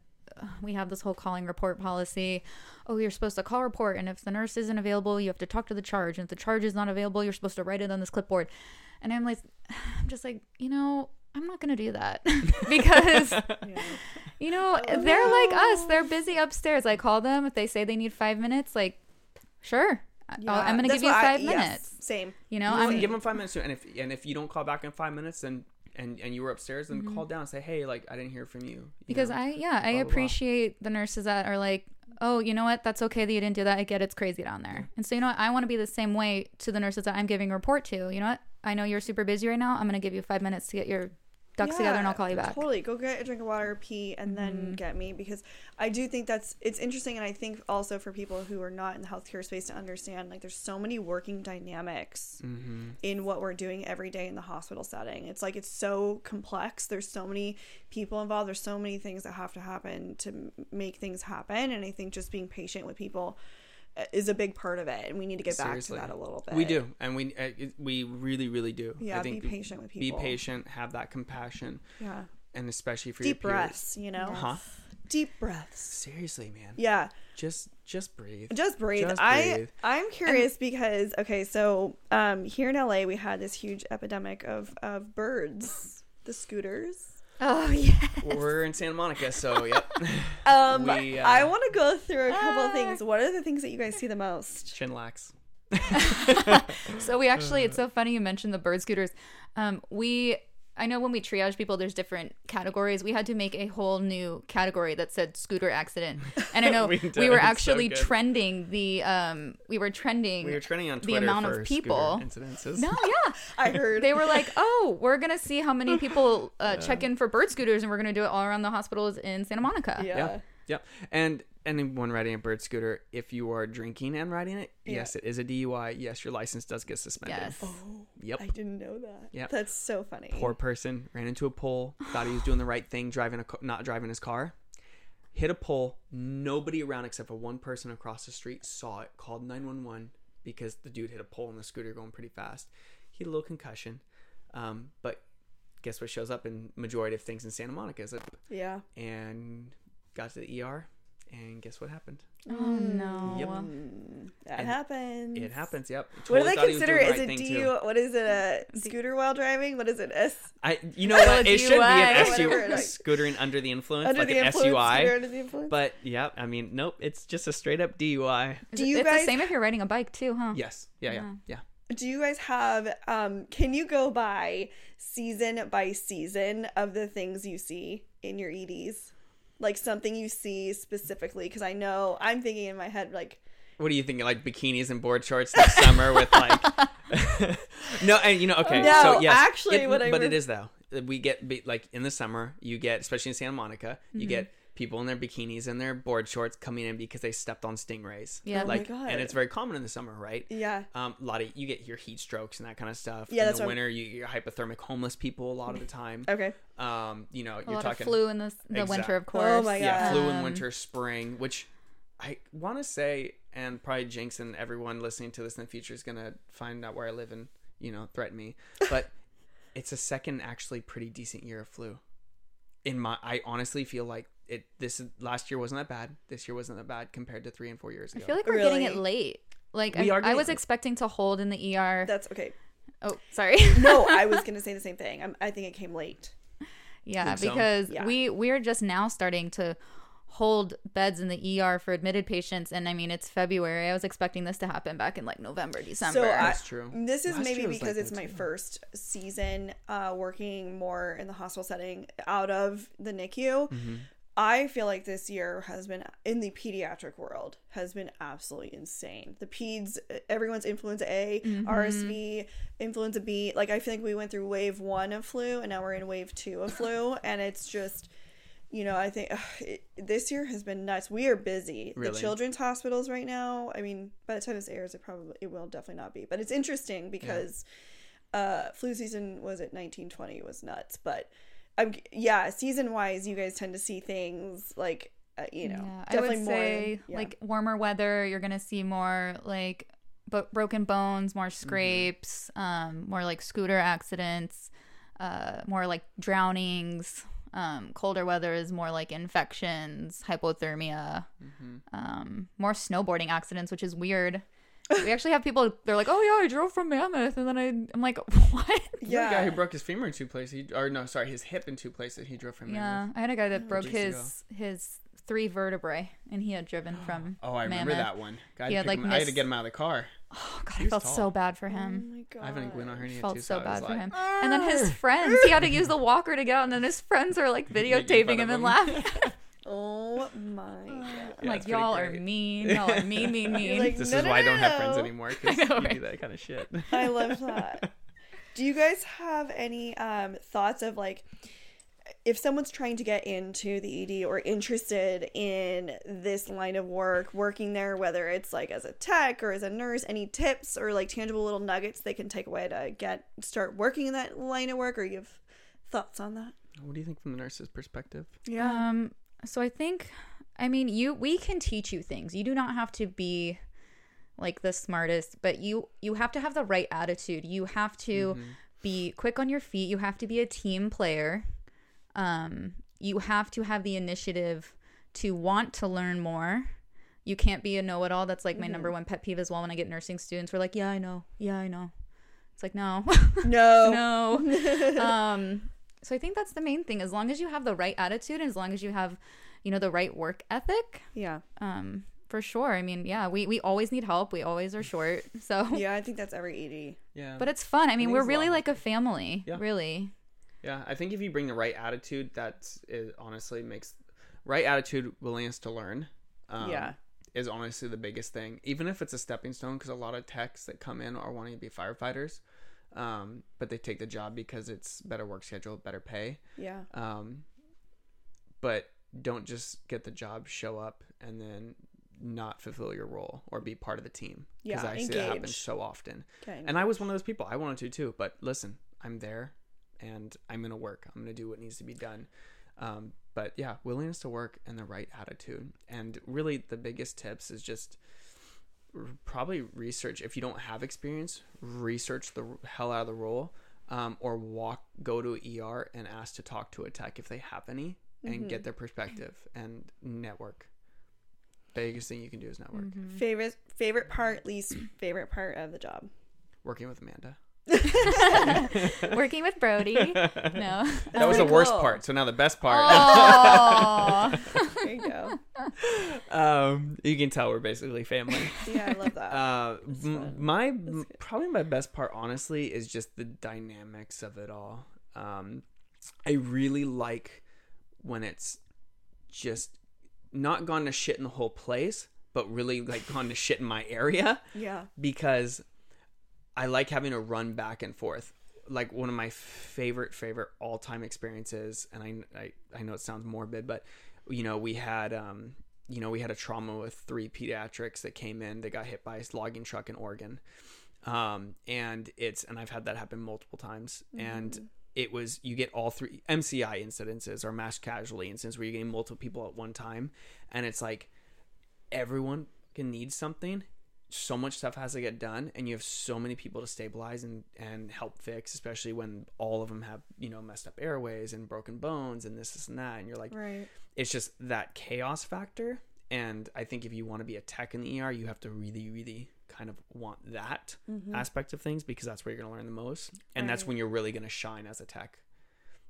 [SPEAKER 3] we have this whole calling report policy. Oh, you're supposed to call report, and if the nurse isn't available, you have to talk to the charge. And if the charge is not available, you're supposed to write it on this clipboard. And I'm like, I'm just like, you know, I'm not gonna do that because you know oh, they're like us. They're busy upstairs. I call them if they say they need five minutes. Like, sure, I- I'll- I'm gonna
[SPEAKER 2] That's
[SPEAKER 3] give you
[SPEAKER 2] what I-
[SPEAKER 3] five
[SPEAKER 2] yes,
[SPEAKER 3] minutes.
[SPEAKER 2] same.
[SPEAKER 3] You know,
[SPEAKER 1] You know
[SPEAKER 3] I'm
[SPEAKER 1] what? give them five minutes too, and if and if you don't call back in five minutes then and and you were upstairs then call down and say hey like i didn't hear from you, you
[SPEAKER 3] Mm-hmm. because
[SPEAKER 1] know?
[SPEAKER 3] I yeah I
[SPEAKER 1] blah, blah.
[SPEAKER 3] appreciate the nurses that are like oh you know what? That's okay that you didn't do that. I get it's crazy down there. And so you know what? I want to be the same way to the nurses that I'm giving report to. You know what? I know you're super busy right now. I'm gonna give you five minutes to get your ducks together and I'll call you back
[SPEAKER 2] Totally. Go get a drink of water, pee, and then
[SPEAKER 3] Mm-hmm.
[SPEAKER 2] get me because I do think that's it's interesting, and I think also for people who are not in the healthcare space to understand, like there's so many working dynamics
[SPEAKER 1] Mm-hmm.
[SPEAKER 2] in what we're doing every day in the hospital setting. It's like it's so complex. There's so many people involved. There's so many things that have to happen to make things happen, and I think just being patient with people is a big part of it, and we need to get
[SPEAKER 1] Seriously.
[SPEAKER 2] back to that a little bit.
[SPEAKER 1] we do and we uh, we really really do
[SPEAKER 2] Yeah,
[SPEAKER 1] i think
[SPEAKER 2] be patient with people.
[SPEAKER 1] be patient have that compassion
[SPEAKER 2] Yeah.
[SPEAKER 1] and especially for
[SPEAKER 2] Deep
[SPEAKER 1] your peers.
[SPEAKER 2] breaths, you know.
[SPEAKER 1] huh
[SPEAKER 2] Deep breaths.
[SPEAKER 1] seriously man
[SPEAKER 2] Yeah.
[SPEAKER 1] just just breathe
[SPEAKER 2] Just breathe.
[SPEAKER 1] Just
[SPEAKER 2] I
[SPEAKER 1] breathe.
[SPEAKER 2] I'm curious because okay, so um here in LA we had this huge epidemic of of birds, the scooters.
[SPEAKER 3] Oh yeah
[SPEAKER 1] we're in santa monica so yep
[SPEAKER 2] Um
[SPEAKER 1] We, uh,
[SPEAKER 2] I want to go through a couple of
[SPEAKER 3] Ah.
[SPEAKER 2] things. What are the things that you guys see the most?
[SPEAKER 1] chinlax
[SPEAKER 3] so we actually it's so funny you mentioned the bird scooters um we I know when we triage people, there's different categories. We had to make a whole new category that said scooter accident. And I know
[SPEAKER 1] We
[SPEAKER 3] we, were
[SPEAKER 1] It's so
[SPEAKER 3] actually trending the um we were trending
[SPEAKER 1] we were trending on
[SPEAKER 3] the amount
[SPEAKER 1] for
[SPEAKER 3] of people.
[SPEAKER 1] scooter incidences
[SPEAKER 3] No, yeah.
[SPEAKER 2] I heard
[SPEAKER 3] They were like, "Oh, we're gonna see how many people uh, check in for bird scooters, and we're gonna do it all around the hospitals in Santa Monica."
[SPEAKER 2] yeah.
[SPEAKER 1] yeah yeah and anyone riding a bird scooter if you are drinking and riding it
[SPEAKER 2] Yeah.
[SPEAKER 1] yes it is a dui yes your license does get suspended
[SPEAKER 3] Yes.
[SPEAKER 2] Oh,
[SPEAKER 1] yep
[SPEAKER 2] I didn't know that.
[SPEAKER 1] Yep.
[SPEAKER 2] That's so funny.
[SPEAKER 1] poor person ran into a pole thought he was doing the right thing driving a ca- not driving his car hit a pole nobody around except for one person across the street saw it called 911 because the dude hit a pole on the scooter going pretty fast he had a little concussion um, but guess what shows up in majority of things in santa monica is it
[SPEAKER 2] Yeah.
[SPEAKER 1] and got to the er and guess what happened
[SPEAKER 3] Oh no.
[SPEAKER 1] Yep.
[SPEAKER 2] That
[SPEAKER 1] And
[SPEAKER 2] happens.
[SPEAKER 1] it happens yep
[SPEAKER 2] What do they
[SPEAKER 1] thought he was
[SPEAKER 2] consider? Is
[SPEAKER 1] right
[SPEAKER 2] it
[SPEAKER 1] thing,
[SPEAKER 2] do
[SPEAKER 1] too.
[SPEAKER 2] What is it? A scooter while driving? What is it? S
[SPEAKER 1] I, you know
[SPEAKER 3] Oh,
[SPEAKER 1] what? It should be an
[SPEAKER 3] DUI.
[SPEAKER 1] SU,
[SPEAKER 2] Whatever, like-
[SPEAKER 1] scootering under the influence,
[SPEAKER 2] under
[SPEAKER 1] like
[SPEAKER 2] the
[SPEAKER 1] an
[SPEAKER 2] influence?
[SPEAKER 1] SUI.
[SPEAKER 2] Under the influence?
[SPEAKER 1] But yeah, I mean, nope. It's just a straight up DUI.
[SPEAKER 3] Is
[SPEAKER 2] Do you
[SPEAKER 3] it's
[SPEAKER 2] guys-
[SPEAKER 3] the same if you're riding a bike too, huh?
[SPEAKER 1] Yes. Yeah. Yeah. Yeah.
[SPEAKER 2] Do you guys have um can you go by season by season of the things you see in your EDs? Like something you see specifically cuz I know I'm thinking in my head like
[SPEAKER 1] What are you thinking? Like bikinis and board shorts this summer with like. no, and you know, okay.
[SPEAKER 2] No,
[SPEAKER 1] so yes,
[SPEAKER 2] actually,
[SPEAKER 1] it-
[SPEAKER 2] what I
[SPEAKER 1] but
[SPEAKER 2] re-
[SPEAKER 1] it is though. We get like in the summer, you get especially in Santa Monica,
[SPEAKER 2] Mm-hmm.
[SPEAKER 1] you get people in their bikinis and their board shorts coming in because they stepped on stingrays.
[SPEAKER 3] Yeah. Oh
[SPEAKER 2] my
[SPEAKER 1] like,
[SPEAKER 2] God.
[SPEAKER 1] and it's very common in the summer, right?
[SPEAKER 2] yeah.
[SPEAKER 1] Um, a lot of you get your heat strokes and that kind of stuff.
[SPEAKER 2] Yeah,
[SPEAKER 1] in
[SPEAKER 2] that's
[SPEAKER 1] the
[SPEAKER 2] what I'm-
[SPEAKER 1] winter, you get hypothermic homeless people a lot of the time.
[SPEAKER 2] Okay.
[SPEAKER 1] Um, you know,
[SPEAKER 3] A
[SPEAKER 1] you're
[SPEAKER 3] lot
[SPEAKER 1] talking
[SPEAKER 3] of flu in the, the
[SPEAKER 1] Exact-
[SPEAKER 3] winter, of course.
[SPEAKER 2] Oh
[SPEAKER 3] course.
[SPEAKER 2] my
[SPEAKER 1] yeah, flu in winter, spring, which I want to say, and probably Jinx and everyone listening to this in the future is gonna find out where I live and you know threaten me, but it's a second actually pretty decent year of flu. In my, I honestly feel like it. This last year wasn't that bad. This year wasn't that bad compared to three and four years ago.
[SPEAKER 3] I feel like we're getting it late. Like
[SPEAKER 1] We
[SPEAKER 3] I,
[SPEAKER 1] are
[SPEAKER 3] I was
[SPEAKER 1] it.
[SPEAKER 3] expecting to hold in the ER.
[SPEAKER 2] That's okay.
[SPEAKER 3] oh, sorry.
[SPEAKER 2] No, I was going to say the same thing. I'm, I think it came late.
[SPEAKER 3] yeah,
[SPEAKER 1] Think so?
[SPEAKER 3] because
[SPEAKER 2] Yeah.
[SPEAKER 3] we we're just now starting to hold beds in the ER for admitted patients, and I mean it's February. I was expecting this to happen back in like November, December.
[SPEAKER 2] So I,
[SPEAKER 1] That's true.
[SPEAKER 2] This is
[SPEAKER 1] Last
[SPEAKER 2] maybe because
[SPEAKER 1] like
[SPEAKER 2] it's my
[SPEAKER 1] too.
[SPEAKER 2] first season uh, working more in the hospital setting out of the NICU.
[SPEAKER 1] Mm-hmm.
[SPEAKER 2] I feel like this year has been in the pediatric world has been absolutely insane. The peds, everyone's influenza A, RSV, influenza B. Like I feel like we went through wave one of flu, and now we're in wave two of flu, and it's just. You know, I think ugh, it, this year has been nuts. We are busy. The children's hospitals right now. I mean, by the time this airs, it probably it will definitely not be. But it's interesting because uh, flu season was at nineteen twenty was nuts. But I'm yeah, season wise, you guys tend to see things like uh, you know,
[SPEAKER 3] Yeah, I
[SPEAKER 2] definitely
[SPEAKER 3] would
[SPEAKER 2] more
[SPEAKER 3] say
[SPEAKER 2] than- yeah.
[SPEAKER 3] like warmer weather, you're gonna see more like but broken bones, more scrapes, um, more like scooter accidents, uh, more like drownings. Um, colder weather is more like infections, hypothermia,
[SPEAKER 1] Mm-hmm.
[SPEAKER 3] um, more snowboarding accidents, which is weird. We actually have people. They're like, "Oh yeah, I drove from Mammoth," and then I, I'm like, "What?"
[SPEAKER 2] yeah,
[SPEAKER 1] The guy who broke his femur in two places, he, or no, sorry, his hip in two places. He drove from
[SPEAKER 3] Yeah, I had a guy that oh, broke
[SPEAKER 1] Years
[SPEAKER 3] his his three vertebrae, and he had driven from.
[SPEAKER 1] Oh, I remember
[SPEAKER 3] Mammoth.
[SPEAKER 1] that one. Guy
[SPEAKER 3] He
[SPEAKER 1] had
[SPEAKER 3] had, like,
[SPEAKER 1] pick him- I had to
[SPEAKER 3] missed-
[SPEAKER 1] get him out of the car.
[SPEAKER 3] Oh God,
[SPEAKER 1] He
[SPEAKER 3] I
[SPEAKER 1] was
[SPEAKER 3] felt
[SPEAKER 1] tall.
[SPEAKER 3] so bad for
[SPEAKER 2] Oh
[SPEAKER 3] him.
[SPEAKER 2] my god,
[SPEAKER 1] I have an inguinal hernia
[SPEAKER 3] felt
[SPEAKER 1] too,
[SPEAKER 3] so
[SPEAKER 1] I was
[SPEAKER 3] bad for
[SPEAKER 1] like,
[SPEAKER 3] him. And then his friends, he had to use the walker to get out, and then his friends are like
[SPEAKER 1] Making
[SPEAKER 3] videotaping
[SPEAKER 1] fun
[SPEAKER 3] him
[SPEAKER 1] of
[SPEAKER 3] and
[SPEAKER 1] him.
[SPEAKER 3] laughing.
[SPEAKER 2] Oh my god.
[SPEAKER 1] Yeah,
[SPEAKER 3] like, y'all are mean. Y'all are mean, mean, mean.
[SPEAKER 2] like,
[SPEAKER 1] This
[SPEAKER 2] No,
[SPEAKER 1] is
[SPEAKER 2] no,
[SPEAKER 1] why I don't have friends anymore because
[SPEAKER 3] I know,
[SPEAKER 1] you do that kind of shit.
[SPEAKER 2] I love that. Do you guys have any um, thoughts of like if someone's trying to get into the ED or interested in this line of work, working there, whether it's like as a tech or as a nurse, any tips or like tangible little nuggets they can take away to get start working in that line of work, or you have thoughts on that?
[SPEAKER 1] What do you think from the nurse's perspective?
[SPEAKER 3] Um, so I think, I mean, you we can teach you things. You do not have to be like the smartest, but you you have to have the right attitude. You have to
[SPEAKER 1] Mm-hmm.
[SPEAKER 3] be quick on your feet. You have to be a team player. Um, you have to have the initiative to want to learn more. You can't be a know-it-all. That's like my number one pet peeve as well. When I get nursing students, we're like, "Yeah, I know. Yeah, I know." It's like, no,
[SPEAKER 2] No.
[SPEAKER 3] no. um, so I think that's the main thing. As long as you have the right attitude, and as long as you have, you know, the right work ethic,
[SPEAKER 2] Yeah.
[SPEAKER 3] um, for sure. I mean, yeah, we we always need help. We always are short. So,
[SPEAKER 2] Yeah, I think that's every ED.
[SPEAKER 1] Yeah.
[SPEAKER 3] but it's fun. I mean,
[SPEAKER 1] think
[SPEAKER 3] we're
[SPEAKER 1] it's a
[SPEAKER 3] really like a family.
[SPEAKER 1] Yeah.
[SPEAKER 3] Really.
[SPEAKER 1] Yeah, I think if you bring the right attitude, that is honestly makes right attitude, willingness to learn. Um,
[SPEAKER 2] Yeah.
[SPEAKER 1] is honestly the biggest thing. Even if it's a stepping stone, because a lot of techs that come in are wanting to be firefighters, um, but they take the job because it's better work schedule, better pay.
[SPEAKER 2] Yeah.
[SPEAKER 1] Um, but don't just get the job, show up, and then not fulfill your role or be part of the team.
[SPEAKER 2] Yeah,
[SPEAKER 1] I see that happen so often.
[SPEAKER 2] Okay.
[SPEAKER 1] And I was one of those people. I wanted to too. But listen, I'm there and I'm going to work. I'm going to do what needs to be done. Um, but yeah, willingness to work and the right attitude. And really, the biggest tips is just probably research. If you don't have experience, research the hell out of the role um, or walk, go to ER and ask to talk to a tech if they have any and get their perspective and network. Biggest thing you can do is network.
[SPEAKER 2] favorite favorite part, least favorite part of the job.
[SPEAKER 1] Working with Amanda.
[SPEAKER 3] Working with Brody. No.
[SPEAKER 1] That was the worst
[SPEAKER 2] cool.
[SPEAKER 1] part. So now the best part.
[SPEAKER 3] Aw.
[SPEAKER 2] There you go.
[SPEAKER 1] um, you can tell we're basically family.
[SPEAKER 2] Yeah, I love that.
[SPEAKER 1] Uh, m- my
[SPEAKER 2] That's
[SPEAKER 1] probably my best part, honestly, is just the dynamics of it all. Um, I really like when it's just not gone to shit in the whole place, but really like gone to shit in my area
[SPEAKER 2] yeah.
[SPEAKER 1] because I like having to run back and forth. Like one of my favorite favorite all time experiences, and I, I I know it sounds morbid, but you know we had um you know we had a trauma with three pediatrics that came in. They got hit by a logging truck in Oregon, um and it's and I've had that happen multiple times, and it was you get all three MCI incidences or mass casualty incidents where you're getting multiple people at one time, and it's like everyone can need something so much stuff has to get done and you have so many people to stabilize and and help fix especially when all of them have you know messed up airways and broken bones and this, this and that. And you're like
[SPEAKER 2] Right.
[SPEAKER 1] it's just that chaos factor. And i think if you want to be a tech in the er you have to really really kind of want that aspect of things because that's where you're going to learn the most. And that's when you're really going to shine as a tech.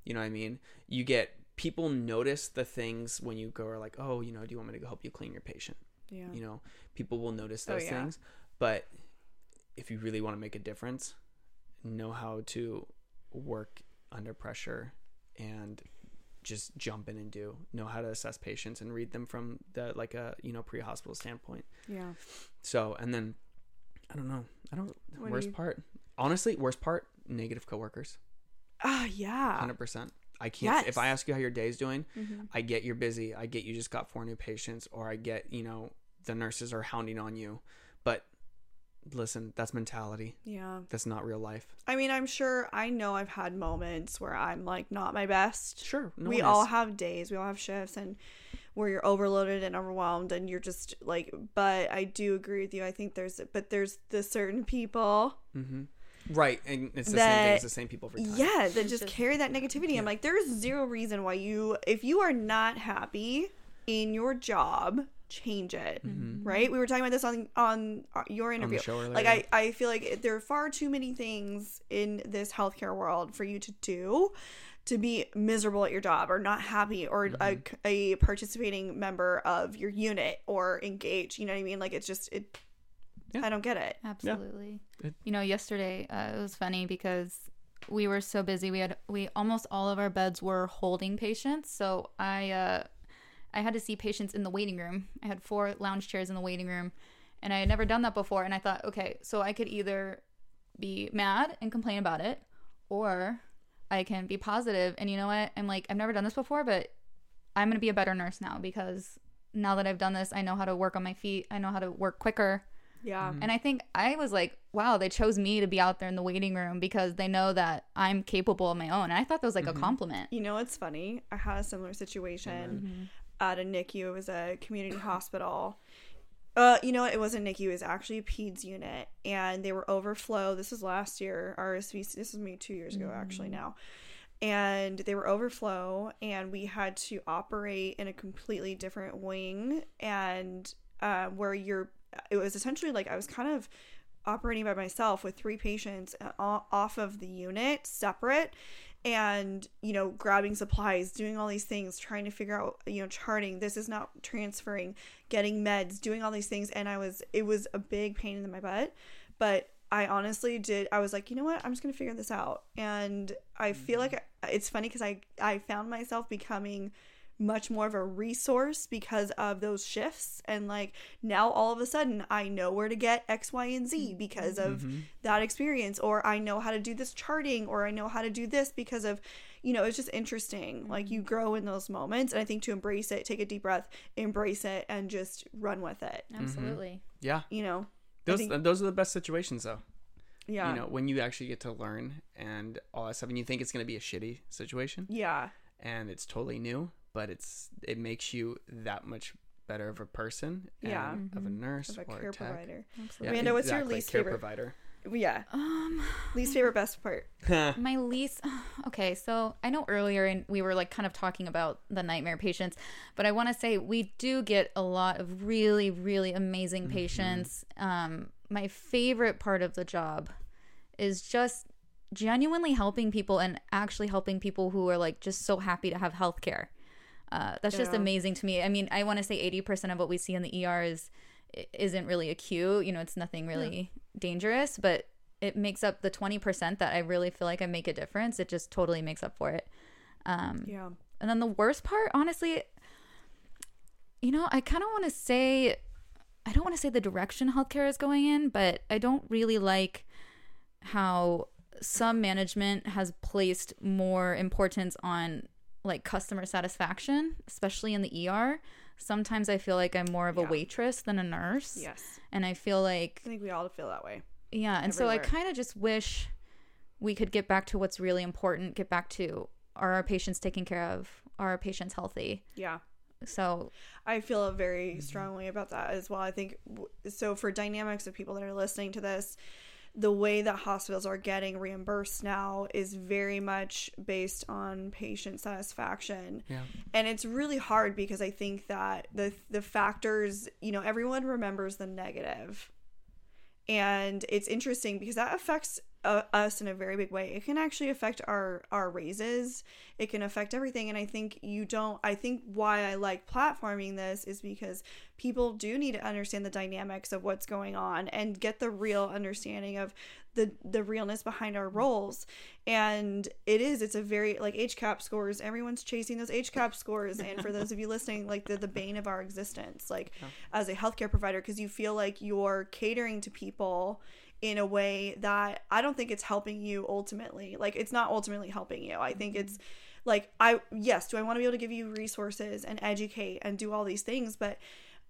[SPEAKER 1] You know what i mean? You get people notice the things when you go are like oh you know do you want me to go help you clean your patient
[SPEAKER 2] Yeah.
[SPEAKER 1] you know people will notice
[SPEAKER 2] Oh,
[SPEAKER 1] those
[SPEAKER 2] yeah.
[SPEAKER 1] things but if you really want to make a difference know how to work under pressure and just jump in and do know how to assess patients and read them from the like a you know pre-hospital standpoint
[SPEAKER 2] Yeah.
[SPEAKER 1] so and then i don't know i don't worst
[SPEAKER 2] you-
[SPEAKER 1] part honestly worst part negative coworkers
[SPEAKER 2] Ah, yeah.
[SPEAKER 1] 100% i can't if i ask you how your day's doing
[SPEAKER 2] Mhm.
[SPEAKER 1] I get you're busy. I get you just got four new patients, or I get, you know, the nurses are hounding on you. But listen, that's mentality.
[SPEAKER 2] Yeah.
[SPEAKER 1] That's not real life.
[SPEAKER 2] I mean, I'm sure I know I've had moments where I'm like not my best.
[SPEAKER 1] Sure. No
[SPEAKER 2] we all have days, we all have shifts, and where you're overloaded and overwhelmed and you're just like but I do agree with you. I think there's but there's the certain people
[SPEAKER 1] Right, and it's the same thing
[SPEAKER 2] That-
[SPEAKER 1] as the same people for time.
[SPEAKER 2] yeah, that just
[SPEAKER 3] Just-
[SPEAKER 2] carry that negativity. I'm like, there's zero reason why you, if you are not happy in your job, change it. Right? We were talking about this on on uh, your interview.
[SPEAKER 1] show earlier,
[SPEAKER 2] like,
[SPEAKER 1] yeah.
[SPEAKER 2] I I feel like there are far too many things in this healthcare world for you to do to be miserable at your job or not happy or a, a participating member of your unit or engage. You know what I mean? Like, it's just it.
[SPEAKER 1] Yeah.
[SPEAKER 2] I don't get it.
[SPEAKER 3] Absolutely.
[SPEAKER 1] It-
[SPEAKER 3] You know, yesterday uh, it was funny because we were so busy. We had we almost all of our beds were holding patients, so I uh, I had to see patients in the waiting room. I had four lounge chairs in the waiting room, and I had never done that before. And I thought, okay, so I could either be mad and complain about it, or I can be positive. And you know what? I'm like, I've never done this before, but I'm gonna be a better nurse now because now that I've done this, I know how to work on my feet. I know how to work quicker.
[SPEAKER 2] Yeah.
[SPEAKER 3] And I think I was like, wow, they chose me to be out there in the waiting room because they know that I'm capable of my own. And I thought that was like a compliment.
[SPEAKER 2] You know what's funny? I had a similar situation at a NICU. It was a community hospital. Uh, you know what? It wasn't NICU. It was actually a PEDS unit, and they were overflow. This was last year. RSV. This is me two years ago, actually now, and they were overflow, and we had to operate in a completely different wing, and uh, where you're. It was essentially like I was kind of operating by myself with three patients uh, off of the unit separate and you know grabbing supplies doing all these things trying to figure out you know charting this is not transferring getting meds doing all these things. And i was it was a big pain in my butt. But i honestly did i was like you know what? I'm just gonna figure this out. And i feel like it's funny because i i found myself becoming much more of a resource because of those shifts. And like now all of a sudden i know where to get x y and z mm-hmm. because of mm-hmm. that experience or i know how to do this charting or i know how to do this because of you know it's just interesting. Like you mm-hmm. grow in those moments and i think to embrace it take a deep breath embrace it and just run with it.
[SPEAKER 3] Absolutely.
[SPEAKER 1] Yeah,
[SPEAKER 2] you know?
[SPEAKER 1] Those
[SPEAKER 2] think-
[SPEAKER 1] those are the best situations though.
[SPEAKER 2] yeah.
[SPEAKER 1] You know, when you actually get to learn and all that stuff, and you think it's going to be a shitty situation,
[SPEAKER 2] yeah.
[SPEAKER 1] and it's totally new, but it's it makes you that much better of a person, and
[SPEAKER 2] Yeah.
[SPEAKER 1] of a nurse
[SPEAKER 2] of a
[SPEAKER 1] or
[SPEAKER 2] care
[SPEAKER 1] a tech.
[SPEAKER 2] provider
[SPEAKER 1] Yeah,
[SPEAKER 2] Amanda, what's your
[SPEAKER 1] exactly,
[SPEAKER 2] least
[SPEAKER 1] care
[SPEAKER 2] favorite-
[SPEAKER 1] provider?
[SPEAKER 2] yeah
[SPEAKER 3] Um,
[SPEAKER 2] least favorite best part
[SPEAKER 3] my least. Okay, so I know earlier and we were like kind of talking about the nightmare patients, but I want to say we do get a lot of really, really amazing patients. Um, my favorite part of the job is just genuinely helping people and actually helping people who are like just so happy to have health care. Uh, that's just amazing to me. I mean, I want to say 80% of what we see in the ER is isn't really acute, you know, it's nothing really dangerous, but it makes up the 20% that I really feel like I make a difference. It just totally makes up for it. Um,
[SPEAKER 2] yeah
[SPEAKER 3] and then the worst part, honestly, you know, I kind of want to say, I don't want to say the direction healthcare is going in, but I don't really like how some management has placed more importance on like customer satisfaction, especially in the ER. Sometimes I feel like I'm more of a
[SPEAKER 2] Yeah.
[SPEAKER 3] waitress than a nurse.
[SPEAKER 2] yes
[SPEAKER 3] And I feel like
[SPEAKER 2] i think we all feel that way
[SPEAKER 3] yeah, and so I kind of just wish we could get back to what's really important, get back to are our patients taken care of? Are our patients healthy?
[SPEAKER 2] yeah
[SPEAKER 3] So,
[SPEAKER 2] I feel very strongly about that as well. I think so for dynamics of people that are listening to this, the way that hospitals are getting reimbursed now is very much based on patient satisfaction.
[SPEAKER 1] Yeah.
[SPEAKER 2] And it's really hard because I think that the the factors, you know, everyone remembers the negative. And it's interesting because that affects uh, us in a very big way. It can actually affect our our raises. It can affect everything and I think you don't I think why I like platforming this is because people do need to understand the dynamics of what's going on and get the real understanding of the the realness behind our roles and it is it's a very like HCAHPS scores everyone's chasing those HCAHPS scores and for those of you listening like they're the bane of our existence like as a healthcare provider because you feel like you're catering to people in a way that i don't think it's helping you ultimately like it's not ultimately helping you i think it's mm-hmm. like i yes do i want to be able to give you resources and educate and do all these things but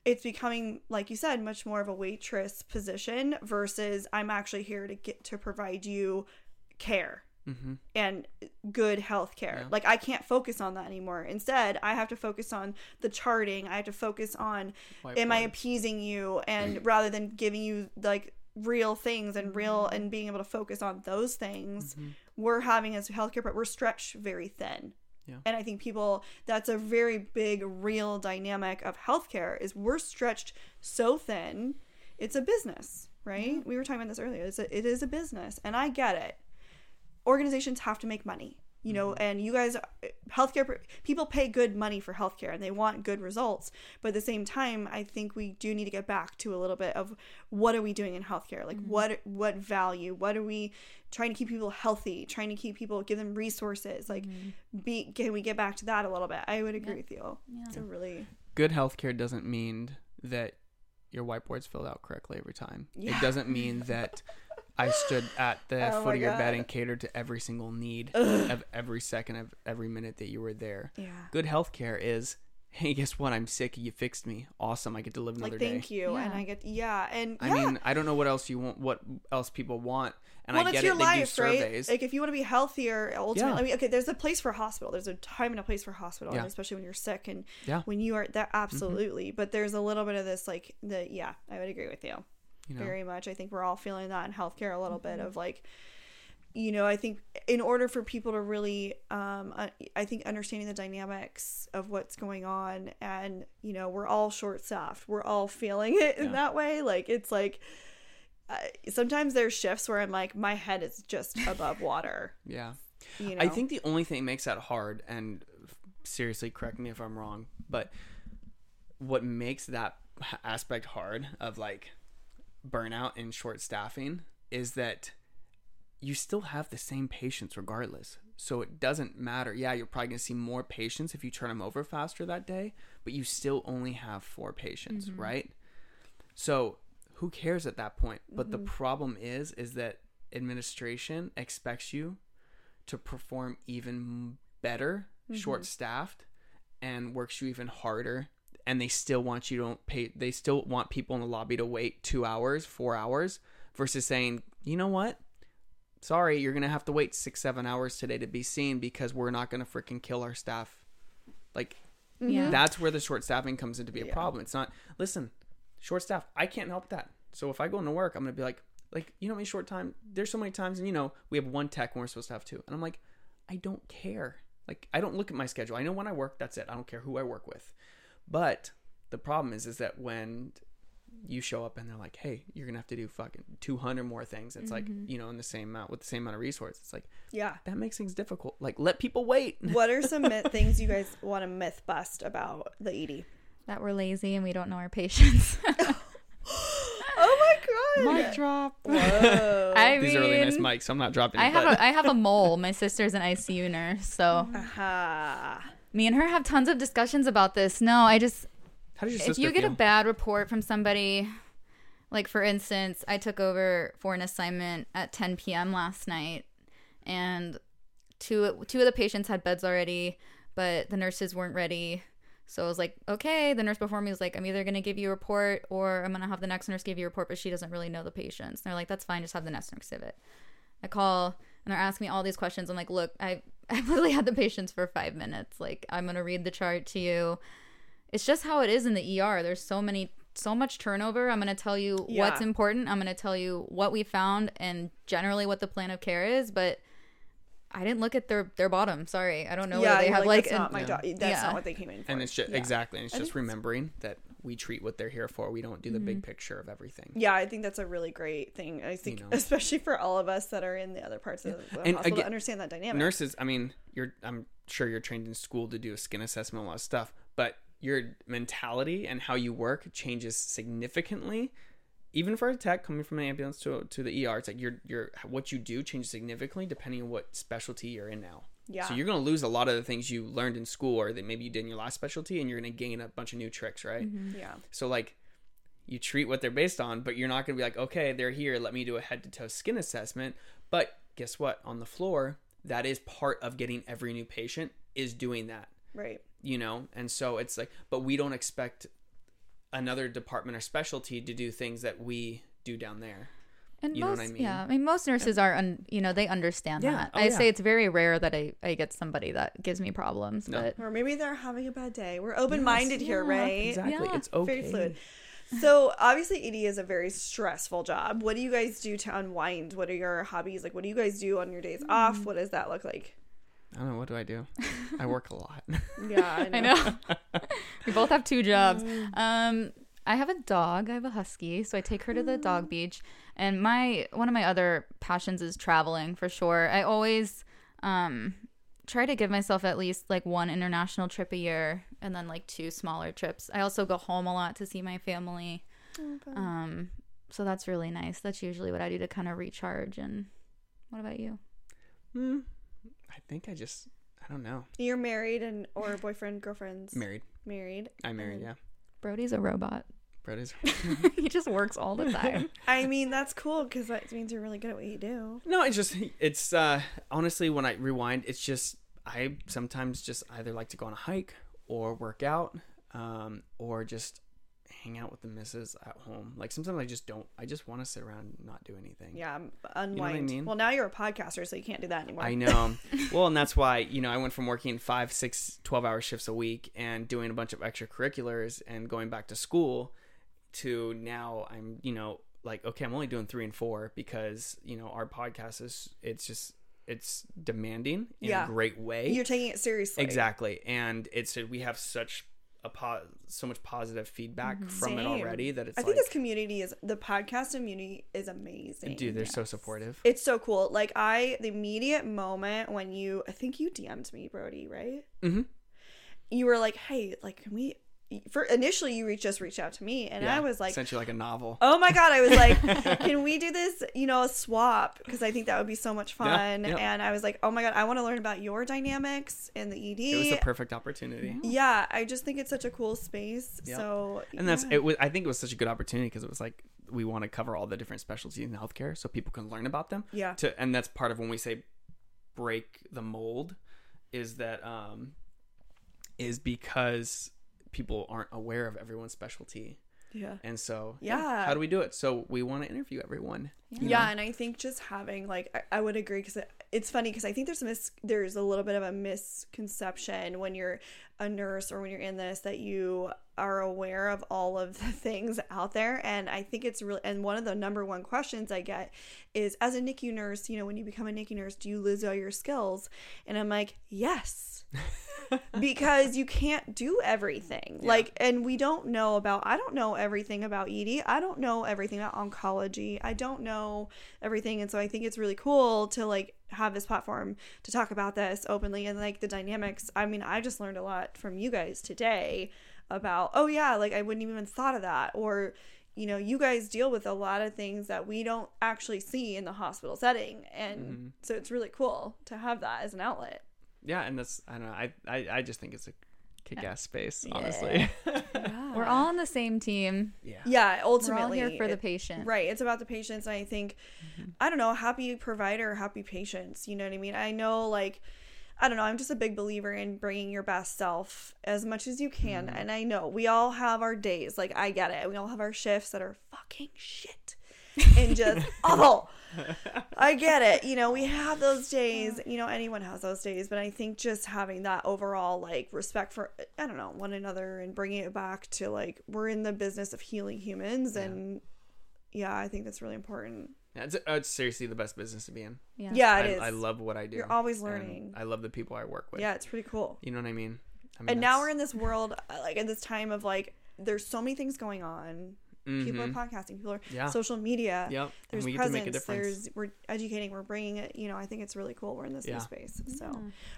[SPEAKER 2] it's becoming like you said much more of a waitress position versus i'm actually here to get to provide you care mm-hmm. and good health care.
[SPEAKER 1] Yeah.
[SPEAKER 2] Like I can't focus on that anymore. Instead, I have to focus on the charting. I have to focus on am I appeasing you and rather than giving you like real things and real
[SPEAKER 1] Mm-hmm.
[SPEAKER 2] and being able to focus on those things, we're having as healthcare but we're stretched very thin.
[SPEAKER 1] Yeah.
[SPEAKER 2] And I think people that's a very big real dynamic of healthcare is we're stretched so thin. It's a business, right? We were talking about this earlier. It's a, it is a business and I get it organizations have to make money you know and you guys healthcare people pay good money for healthcare and they want good results but at the same time i think we do need to get back to a little bit of what are we doing in healthcare? Like mm-hmm. what what value? What are we trying to keep people healthy trying to keep people give them resources? Like mm-hmm. be can we get back to that a little bit? I would agree with you. It's a really
[SPEAKER 1] good healthcare doesn't mean that your whiteboard's filled out correctly every time.
[SPEAKER 2] Yeah.
[SPEAKER 1] It doesn't mean that I stood at the
[SPEAKER 2] Oh
[SPEAKER 1] foot of your bed and catered to every single need of every second of every minute that you were there.
[SPEAKER 2] yeah
[SPEAKER 1] Good healthcare is, hey, guess what? I'm sick. You fixed me. Awesome. I get to live another
[SPEAKER 2] like
[SPEAKER 1] day.
[SPEAKER 2] thank you and i get yeah and
[SPEAKER 1] I
[SPEAKER 2] yeah.
[SPEAKER 1] mean, I don't know what else you want, what else people want, and
[SPEAKER 2] well,
[SPEAKER 1] I
[SPEAKER 2] it's
[SPEAKER 1] get
[SPEAKER 2] your
[SPEAKER 1] it. They
[SPEAKER 2] life,
[SPEAKER 1] do surveys.
[SPEAKER 2] right? Like if you want to be healthier, ultimately,
[SPEAKER 1] Yeah.
[SPEAKER 2] I mean, okay, there's a place for hospital. There's a time and a place for hospital,
[SPEAKER 1] Yeah.
[SPEAKER 2] especially when you're sick and
[SPEAKER 1] Yeah. Mm-hmm.
[SPEAKER 2] when you are that absolutely. But there's a little bit of this, like the yeah, I would agree with you
[SPEAKER 1] you know,
[SPEAKER 2] very much. I think we're all feeling that in healthcare a little
[SPEAKER 3] Mm-hmm.
[SPEAKER 2] bit of like. You know, I think in order for people to really, um, I, I think understanding the dynamics of what's going on, and you know, we're all short staffed. We're all feeling it in
[SPEAKER 1] Yeah.
[SPEAKER 2] that way. Like it's like, uh, sometimes there's shifts where I'm like, my head is just above water.
[SPEAKER 1] yeah.
[SPEAKER 2] You know,
[SPEAKER 1] I think the only thing that makes that hard, and seriously, correct me if I'm wrong, but what makes that aspect hard of like burnout and short staffing is that you still have the same patients regardless. So it doesn't matter. Yeah, you're probably going to see more patients if you turn them over faster that day, but you still only have four patients, right? So who cares at that point? But the mm-hmm. problem is is that administration expects you to perform even better, mm-hmm. short staffed, and works you even harder. And they still want you to pay. They still want people in the lobby to wait two hours, four hours, versus saying, you know what? Sorry, you're gonna have to wait six, seven hours today to be seen because we're not gonna freaking kill our staff. Like mm-hmm.
[SPEAKER 3] Yeah.
[SPEAKER 1] that's where the short staffing comes into be a
[SPEAKER 2] Yeah.
[SPEAKER 1] problem. It's not listen, short staff, I can't help that. So if I go into work, I'm gonna be like, like, you know how many short time there's so many times and you know, we have one tech when we're supposed to have two. And I'm like, I don't care. Like I don't look at my schedule. I know when I work, that's it. I don't care who I work with. But the problem is is that when you show up and they're like, "Hey, you're gonna have to do fucking 200 more things." It's like mm-hmm. you know, in the same amount with the same amount of resources. It's like
[SPEAKER 2] yeah.
[SPEAKER 1] that makes things difficult. Like let people wait.
[SPEAKER 2] What are some myth- things you guys want to myth bust about the ED?
[SPEAKER 3] That we're lazy and we don't know our patients.
[SPEAKER 2] Oh my god!
[SPEAKER 1] Mic drop.
[SPEAKER 2] Whoa.
[SPEAKER 3] I
[SPEAKER 1] These
[SPEAKER 3] mean,
[SPEAKER 1] are really nice mics, so I'm not dropping.
[SPEAKER 3] I
[SPEAKER 1] it,
[SPEAKER 3] have
[SPEAKER 1] but-
[SPEAKER 3] a I have a mole. My sister's an ICU nurse, so
[SPEAKER 2] Aha.
[SPEAKER 3] me and her have tons of discussions about this. No, I just
[SPEAKER 1] How does your
[SPEAKER 3] if you get a bad report from somebody, like for instance, I took over for an assignment at 10 p.m. last night, and two two of the patients had beds already, but the nurses weren't ready. So I was like, okay. The nurse before me was like, I'm either gonna give you a report or I'm gonna have the next nurse give you a report, but she doesn't really know the patients. And they're like, that's fine, just have the next nurse give it. I call and they're asking me all these questions. I'm like, look, I I literally had the patients for five minutes. Like, I'm gonna read the chart to you. It's just how it is in the ER. There's so many so much turnover. I'm gonna tell you what's important. I'm gonna tell you what we found and generally what the plan of care is, but I didn't look at their their bottom. Sorry, I don't know
[SPEAKER 2] yeah,
[SPEAKER 3] they have like,
[SPEAKER 2] that's
[SPEAKER 3] an-
[SPEAKER 2] not my
[SPEAKER 1] Yeah.
[SPEAKER 2] job. That's
[SPEAKER 3] Yeah.
[SPEAKER 2] not what they came in for.
[SPEAKER 1] and it's just
[SPEAKER 2] Yeah.
[SPEAKER 1] exactly, and it's
[SPEAKER 2] I
[SPEAKER 1] just
[SPEAKER 2] think it's-
[SPEAKER 1] remembering that we treat what they're here for. We don't do the big mm-hmm. picture of everything.
[SPEAKER 2] Yeah, I think that's a really great thing. I think,
[SPEAKER 1] know.
[SPEAKER 2] especially for all of us that are in the other parts of the
[SPEAKER 1] And
[SPEAKER 2] hospital,
[SPEAKER 1] again-
[SPEAKER 2] to understand that dynamic.
[SPEAKER 1] Nurses, I mean, you're I'm sure you're trained in school to do a skin assessment, a lot of stuff, but your mentality and how you work changes significantly. Even for a tech coming from an ambulance to to the ER, it's like your your what you do changes significantly depending on what specialty you're in now.
[SPEAKER 2] Yeah.
[SPEAKER 1] So you're gonna lose a lot of the things you learned in school or that maybe you did in your last specialty, and you're gonna gain a bunch of new tricks, right?
[SPEAKER 2] yeah,
[SPEAKER 1] So like you treat what they're based on, but you're not going to be like, okay, they're here, let me do a head to toe skin assessment. But guess what? On the floor, that is part of getting every new patient is doing that,
[SPEAKER 2] right.
[SPEAKER 1] you know? And so it's like, but we don't expect another department or specialty to do things that we do down there.
[SPEAKER 3] And
[SPEAKER 1] You know
[SPEAKER 3] most,
[SPEAKER 1] what I mean?
[SPEAKER 3] yeah, I mean, most nurses are, un, you know, they understand
[SPEAKER 1] Yeah.
[SPEAKER 3] that.
[SPEAKER 1] Oh,
[SPEAKER 3] I
[SPEAKER 1] yeah.
[SPEAKER 3] say it's very rare that I, I get somebody that gives me problems,
[SPEAKER 1] No.
[SPEAKER 3] but
[SPEAKER 2] Or maybe they're having a bad day. We're open minded here,
[SPEAKER 3] yeah,
[SPEAKER 2] right?
[SPEAKER 1] Exactly.
[SPEAKER 3] Yeah.
[SPEAKER 1] It's okay.
[SPEAKER 2] Very fluid. So obviously ED is a very stressful job. What do you guys do to unwind? What are your hobbies? Like what do you guys do on your days
[SPEAKER 3] Mm.
[SPEAKER 2] off? What does that look like?
[SPEAKER 1] I don't know. What do I do? I work a lot.
[SPEAKER 2] Yeah,
[SPEAKER 3] I know. we both have two jobs.
[SPEAKER 2] Mm.
[SPEAKER 3] Um, I have a dog. I have a husky, so I take her to the
[SPEAKER 2] Mm.
[SPEAKER 3] dog beach. And my one of my other passions is traveling for sure. I always um try to give myself at least like one international trip a year and then like two smaller trips. I also go home a lot to see my family. Um so that's really nice. That's usually what I do to kind of recharge and what about you?
[SPEAKER 1] Hmm. I think I just. I don't know.
[SPEAKER 2] You're married and or boyfriend, girlfriends?
[SPEAKER 1] Married.
[SPEAKER 2] Married.
[SPEAKER 1] I'm married.
[SPEAKER 2] And-
[SPEAKER 1] Yeah.
[SPEAKER 3] Brody's a robot.
[SPEAKER 1] Brody's
[SPEAKER 3] He just works all the time.
[SPEAKER 2] I mean, that's cool because that means you're really good at what you do.
[SPEAKER 1] No, it's just it's uh honestly when I rewind, it's just I sometimes just either like to go on a hike or work out, um, or just hang out with the missus at home. Like sometimes I just don't I just want to sit around and not do anything.
[SPEAKER 2] Yeah, unwind.
[SPEAKER 1] mean?
[SPEAKER 2] Well, now you're a podcaster, so you can't do that anymore.
[SPEAKER 1] I know. well, and that's why, you know, I went from working five, six, 12 hour shifts a week and doing a bunch of extracurriculars and going back to school to now I'm, you know, like, okay, I'm only doing three and four because, you know, our podcast is, it's just, it's demanding in
[SPEAKER 2] Yeah.
[SPEAKER 1] a great way.
[SPEAKER 2] You're taking it seriously.
[SPEAKER 1] exactly. And it's, we have such a po- so much positive feedback from it already that it's
[SPEAKER 2] I
[SPEAKER 1] like,
[SPEAKER 2] think this community is the podcast community is amazing.
[SPEAKER 1] dude, they're so supportive.
[SPEAKER 2] It's so cool. Like I, the immediate moment when you, I think you DM'd me, Brody, right?
[SPEAKER 1] Mhm.
[SPEAKER 2] You were like, "Hey, like, can we?" For initially, you reached just reached out to me, and I was like,
[SPEAKER 1] sent you like a novel.
[SPEAKER 2] "Oh my god!" I was like, "Can we do this? You know, a swap?" Because I think that would be so much fun.
[SPEAKER 1] yeah.
[SPEAKER 2] And I was like, "Oh my god, I want to learn about your dynamics in the ED."
[SPEAKER 1] It was the perfect opportunity.
[SPEAKER 2] yeah, I just think it's such a cool space.
[SPEAKER 1] Yep.
[SPEAKER 2] So,
[SPEAKER 1] and that's
[SPEAKER 2] yeah.
[SPEAKER 1] it was i think it was such a good opportunity because it was like we want to cover all the different specialties in healthcare so people can learn about them
[SPEAKER 2] Yeah.
[SPEAKER 1] to and that's part of when we say break the mold is that um is because people aren't aware of everyone's specialty
[SPEAKER 2] Yeah.
[SPEAKER 1] and so
[SPEAKER 2] Yeah.
[SPEAKER 1] how do we do it so we want to interview everyone you
[SPEAKER 2] Yeah, and I think just having like I, I would agree because it, it's funny because I think there's a mis there's a little bit of a misconception when you're a nurse or when you're in this that you are aware of all of the things out there and I think it's really and one of the number one questions I get is as a NICU nurse you know when you become a NICU nurse do you lose all your skills and I'm like yes because you can't do everything.
[SPEAKER 1] Yeah.
[SPEAKER 2] Like, and we don't know about, I don't know everything about ED. I don't know everything about oncology. I don't know everything. And so I think it's really cool to like have this platform to talk about this openly and like the dynamics. I mean, I just learned a lot from you guys today about, oh yeah, like I wouldn't even thought of that. Or, you know, you guys deal with a lot of things that we don't actually see in the hospital setting. And
[SPEAKER 1] Mhm.
[SPEAKER 2] so it's really cool to have that as an outlet.
[SPEAKER 1] yeah and that's i don't know i i, I just think it's a kick-ass space honestly
[SPEAKER 3] We're all on the same team.
[SPEAKER 1] yeah
[SPEAKER 2] Yeah,
[SPEAKER 3] We're all
[SPEAKER 2] ultimately.
[SPEAKER 3] here for the patient.
[SPEAKER 2] Right. It's about the patients. And I think,
[SPEAKER 1] Mm-hmm.
[SPEAKER 2] I don't know, happy provider, happy patients. You know what I mean? I know, like, I don't know. I'm just a big believer in bringing your best self as much as you can.
[SPEAKER 1] Mm-hmm.
[SPEAKER 2] And I know we all have our days. Like, I get it. We all have our shifts that are fucking shit and just awful. I get it. You know, we have those days. You know, anyone has those days. But I think just having that overall, like, respect for, I don't know, one another and bringing it back to, like, we're in the business of healing humans.
[SPEAKER 1] Yeah.
[SPEAKER 2] And yeah, I think that's really important.
[SPEAKER 1] Yeah, it's, uh, it's seriously the best business to be in
[SPEAKER 3] Yeah.
[SPEAKER 2] Yeah,
[SPEAKER 1] I,
[SPEAKER 2] it is.
[SPEAKER 1] I love what I do
[SPEAKER 2] You're always learning.
[SPEAKER 1] i love the people i work with
[SPEAKER 2] Yeah, it's pretty cool.
[SPEAKER 1] you know what i mean I mean,
[SPEAKER 2] and now we're in this world, uh, like, in this time of, like, there's so many things going on. People are
[SPEAKER 1] Mhm.
[SPEAKER 2] podcasting, people are
[SPEAKER 1] Yeah.
[SPEAKER 2] social media.
[SPEAKER 1] Yep.
[SPEAKER 2] There's
[SPEAKER 1] and we get
[SPEAKER 2] presence.
[SPEAKER 1] to make a difference.
[SPEAKER 2] There's we're educating. We're bringing it. You know, I think it's really cool. We're in this new space. So,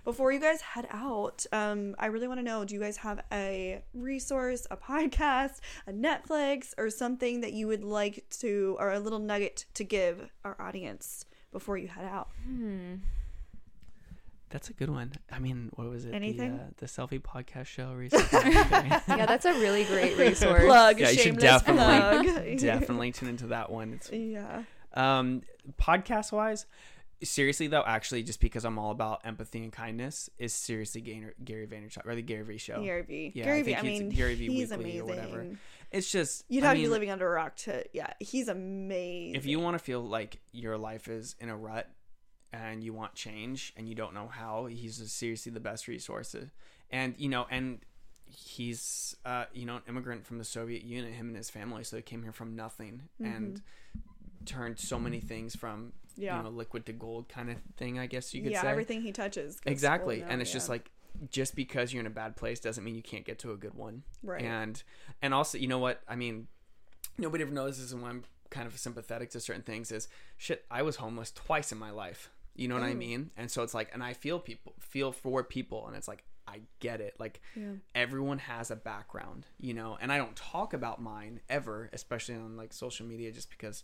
[SPEAKER 2] before you guys head out, um, I really want to know: Do you guys have a resource, a podcast, a Netflix, or something that you would like to, or a little nugget to give our audience before you head out?
[SPEAKER 3] Hmm.
[SPEAKER 1] That's a good one. I mean, what was it?
[SPEAKER 2] Anything?
[SPEAKER 1] The, uh, the Cellfie podcast show recently. yeah,
[SPEAKER 3] Yeah, that's a really great resource.
[SPEAKER 2] Plug.
[SPEAKER 1] Yeah, you should
[SPEAKER 2] shameless
[SPEAKER 1] definitely,
[SPEAKER 2] plug.
[SPEAKER 1] definitely tune into that one. It's
[SPEAKER 2] yeah.
[SPEAKER 1] um, podcast wise. Seriously though, actually, just because I'm all about empathy and kindness, is seriously Gary, Gary Vaynerchuk or the Gary Vee show.
[SPEAKER 2] Gary Vee.
[SPEAKER 1] Yeah, I
[SPEAKER 2] Gary Vee.
[SPEAKER 1] think
[SPEAKER 2] I mean,
[SPEAKER 1] Gary Vee
[SPEAKER 2] he's
[SPEAKER 1] Weekly or
[SPEAKER 2] amazing.
[SPEAKER 1] whatever. it's just
[SPEAKER 2] You'd
[SPEAKER 1] I
[SPEAKER 2] have to be living under a rock to. Yeah, he's amazing.
[SPEAKER 1] if you want to feel like your life is in a rut and you want change and you don't know how he's seriously the best resource and you know and he's uh you know an immigrant from the soviet union him and his family so they came here from nothing and turned so many things from
[SPEAKER 2] Yeah.
[SPEAKER 1] you know liquid to gold kind of thing i guess you could
[SPEAKER 2] yeah,
[SPEAKER 1] say
[SPEAKER 2] everything he touches.
[SPEAKER 1] exactly and it's just like just because you're in a bad place doesn't mean you can't get to a good one
[SPEAKER 2] Right.
[SPEAKER 1] and and also you know what i mean nobody ever knows this, and when i'm kind of sympathetic to certain things is shit i was homeless twice in my life you know what i
[SPEAKER 2] Oh.
[SPEAKER 1] mean and so it's like and i feel people feel for people and it's like i get it like
[SPEAKER 2] Yeah.
[SPEAKER 1] everyone has a background you know and i don't talk about mine ever especially on like social media just because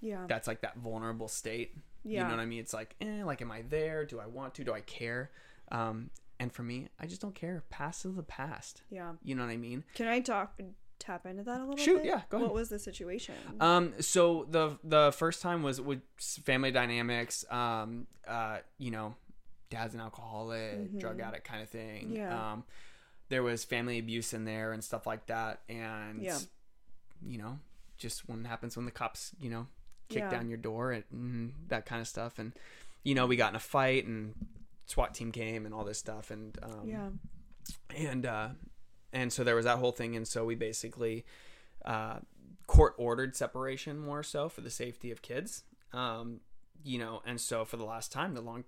[SPEAKER 2] yeah,
[SPEAKER 1] that's like that vulnerable state.
[SPEAKER 2] Yeah.
[SPEAKER 1] You know what I mean? It's like, eh, like, am I there? Do I want to? Do I care? Um, and for me, I just don't care. Past is the past.
[SPEAKER 2] yeah.
[SPEAKER 1] You know what I mean?
[SPEAKER 2] Can I talk tap into that a little bit.
[SPEAKER 1] Shoot,
[SPEAKER 2] bit?
[SPEAKER 1] yeah, go ahead.
[SPEAKER 2] What was the situation?
[SPEAKER 1] Um, so the the first time was with family dynamics. Um, uh, you know, dad's an alcoholic, drug addict kind of thing.
[SPEAKER 2] Mm-hmm. Yeah.
[SPEAKER 1] Um, there was family abuse in there and stuff like that, and
[SPEAKER 2] Yeah.
[SPEAKER 1] you know, just when happens when the cops, you know, kick
[SPEAKER 2] Yeah.
[SPEAKER 1] down your door and mm, that kind of stuff, and you know, we got in a fight and SWAT team came and all this stuff, and um,
[SPEAKER 2] yeah.
[SPEAKER 1] and uh, and so there was that whole thing, and so we basically uh, court ordered separation more so for the safety of kids, um, you know, and so for the last time, the long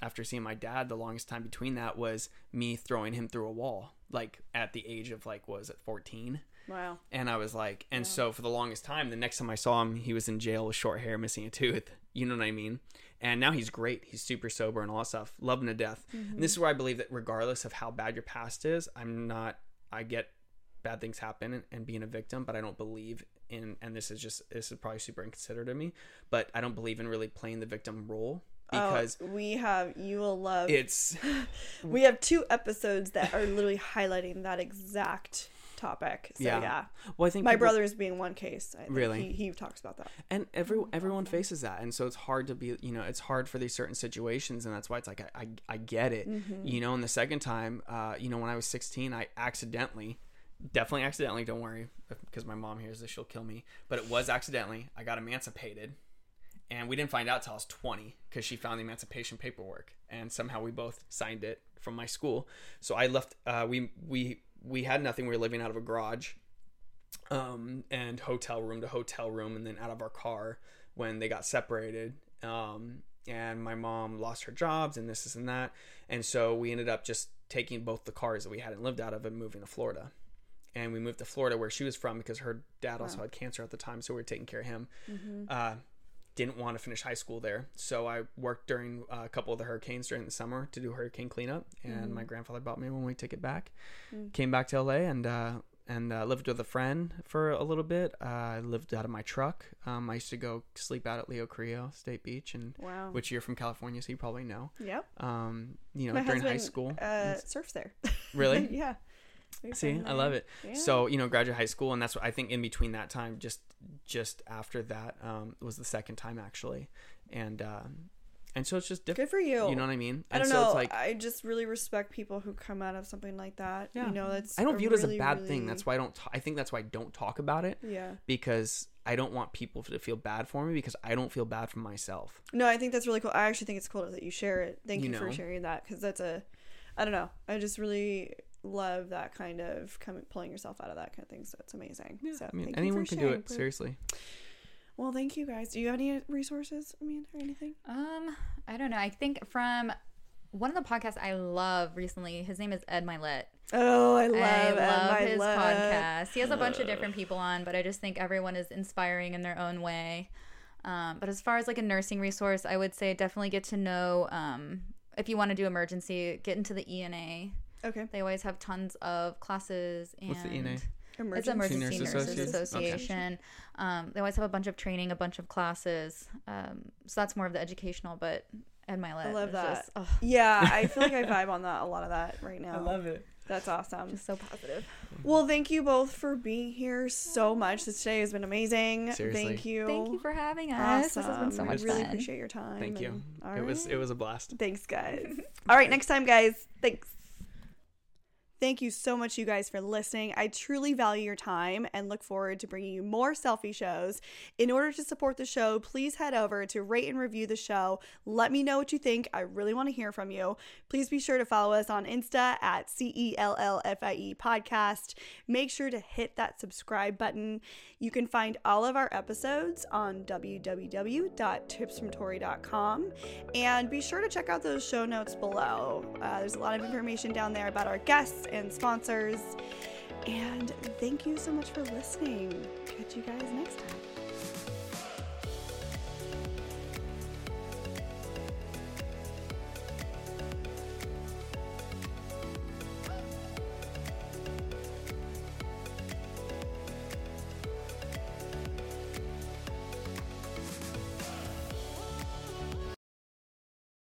[SPEAKER 1] after seeing my dad, the longest time between that was me throwing him through a wall, like at the age of like was it fourteen.
[SPEAKER 2] Wow.
[SPEAKER 1] And I was like, and so for the longest time, the next time I saw him, he was in jail with short hair, missing a tooth. You know what I mean? And now he's great. He's super sober and all that stuff. Him to death. And this is where I believe that regardless of how bad your past is, I'm not, I get bad things happen and, and being a victim, but I don't believe in, and this is just, this is probably super inconsiderate of me, but I don't believe in really playing the victim role oh, because
[SPEAKER 2] oh, we have you will love
[SPEAKER 1] it's,
[SPEAKER 2] we have two episodes that are literally highlighting that exact topic. So yeah.
[SPEAKER 1] Yeah. well, I think
[SPEAKER 2] My
[SPEAKER 1] people-
[SPEAKER 2] brother's being one case. I think
[SPEAKER 1] Really?
[SPEAKER 2] He, he talks about that.
[SPEAKER 1] and every everyone faces that and so it's hard to be you know it's hard for these certain situations and that's why it's like i, I, I get it you know and the second time uh, you know when i was 16 i accidentally definitely accidentally don't worry because my mom hears this she'll kill me but it was accidentally i got emancipated and we didn't find out till i was 20 because she found the emancipation paperwork and somehow we both signed it from my school so i left uh, we we we had nothing we were living out of a garage um, and hotel room to hotel room, and then out of our car when they got separated. Um, and my mom lost her jobs and this, this, and that. And so we ended up just taking both the cars that we hadn't lived out of and moving to Florida. And we moved to Florida where she was from because her dad also had cancer at the time, so we were taking care of him. Uh, didn't want to finish high school there, so I worked during uh, a couple of the hurricanes during the summer to do hurricane cleanup. And my grandfather bought me one way ticket back. Came back to LA and uh, and uh, lived with a friend for a little bit. Uh, I lived out of my truck. Um, I used to go sleep out at Leo Carrillo State Beach, and
[SPEAKER 2] Wow.
[SPEAKER 1] which you're from California, so you probably know.
[SPEAKER 2] Yep.
[SPEAKER 1] Um, you know,
[SPEAKER 2] My
[SPEAKER 1] during high school.
[SPEAKER 2] uh, surfs there.
[SPEAKER 1] Really?
[SPEAKER 2] yeah. We've
[SPEAKER 1] See, I love it.
[SPEAKER 2] Yeah.
[SPEAKER 1] So you know, graduate high school, and that's what I think. In between that time, just just after that, um, was the second time actually, and um, and so it's just different.
[SPEAKER 2] Good for you.
[SPEAKER 1] You know what I mean?
[SPEAKER 2] I don't
[SPEAKER 1] so
[SPEAKER 2] know.
[SPEAKER 1] it's like
[SPEAKER 2] I just really respect people who come out of something like that.
[SPEAKER 1] Yeah.
[SPEAKER 2] You know, that's
[SPEAKER 1] I don't view it as a bad
[SPEAKER 2] really-
[SPEAKER 1] thing. That's why I don't. T- I think that's why I don't talk about it
[SPEAKER 2] Yeah.
[SPEAKER 1] because I don't want people to feel bad for me because I don't feel bad for myself.
[SPEAKER 2] No, I think that's really cool. I actually think it's cool that you share it. Thank you,
[SPEAKER 1] You
[SPEAKER 2] for sharing that because that's a, I don't know. I just really love that kind of coming, pulling yourself out of that kind of thing. So it's amazing. so
[SPEAKER 1] I mean,
[SPEAKER 2] thank
[SPEAKER 1] anyone
[SPEAKER 2] you for
[SPEAKER 1] can do
[SPEAKER 2] sharing.
[SPEAKER 1] it. Seriously.
[SPEAKER 2] Well, thank you guys. Do you have any resources? I mean, or anything?
[SPEAKER 3] Um, I don't know. I think from one of the podcasts I love recently, his name is Ed Mylett.
[SPEAKER 2] Oh, I love,
[SPEAKER 3] I
[SPEAKER 2] Ed
[SPEAKER 3] love his
[SPEAKER 2] Mylett.
[SPEAKER 3] podcast. He has a bunch of different people on, but I just think everyone is inspiring in their own way. Um, but as far as like a nursing resource, I would say definitely get to know um, if you want to do emergency, get into the ENA.
[SPEAKER 2] Okay.
[SPEAKER 3] They always have tons of classes. And
[SPEAKER 1] What's the ENA?
[SPEAKER 3] It's
[SPEAKER 2] Emergency,
[SPEAKER 3] Emergency
[SPEAKER 1] Nurse
[SPEAKER 3] Nurses
[SPEAKER 1] Association?
[SPEAKER 3] Association. Um, they always have a bunch of training, a bunch of classes. Um, so that's more of the educational, but Ed Mylett.
[SPEAKER 2] I love that.
[SPEAKER 3] Just, oh,
[SPEAKER 2] Yeah, I feel like I vibe on that a lot of that right now.
[SPEAKER 1] I love it.
[SPEAKER 2] That's awesome.
[SPEAKER 3] just so positive.
[SPEAKER 2] Well, thank you both for being here so much. This day has been amazing.
[SPEAKER 1] Seriously.
[SPEAKER 2] Thank you.
[SPEAKER 3] Thank you for having us. This has been so
[SPEAKER 2] Awesome.
[SPEAKER 3] much
[SPEAKER 2] I really
[SPEAKER 3] fun.
[SPEAKER 2] appreciate your time.
[SPEAKER 1] Thank you.
[SPEAKER 2] and- all
[SPEAKER 1] It was it was a blast.
[SPEAKER 2] Thanks, guys. All right, next time, guys. Thanks. Thank you so much, you guys, for listening. I truly value your time and look forward to bringing you more Cellfie shows. In order to support the show, please head over to rate and review the show. Let me know what you think. I really want to hear from you. Please be sure to follow us on Insta at C E L L F I E podcast. Make sure to hit that subscribe button. You can find all of our episodes on www.tipsfromtori.com and be sure to check out those show notes below. Uh, there's a lot of information down there about our guests and sponsors. And thank you so much for listening. Catch you guys next time.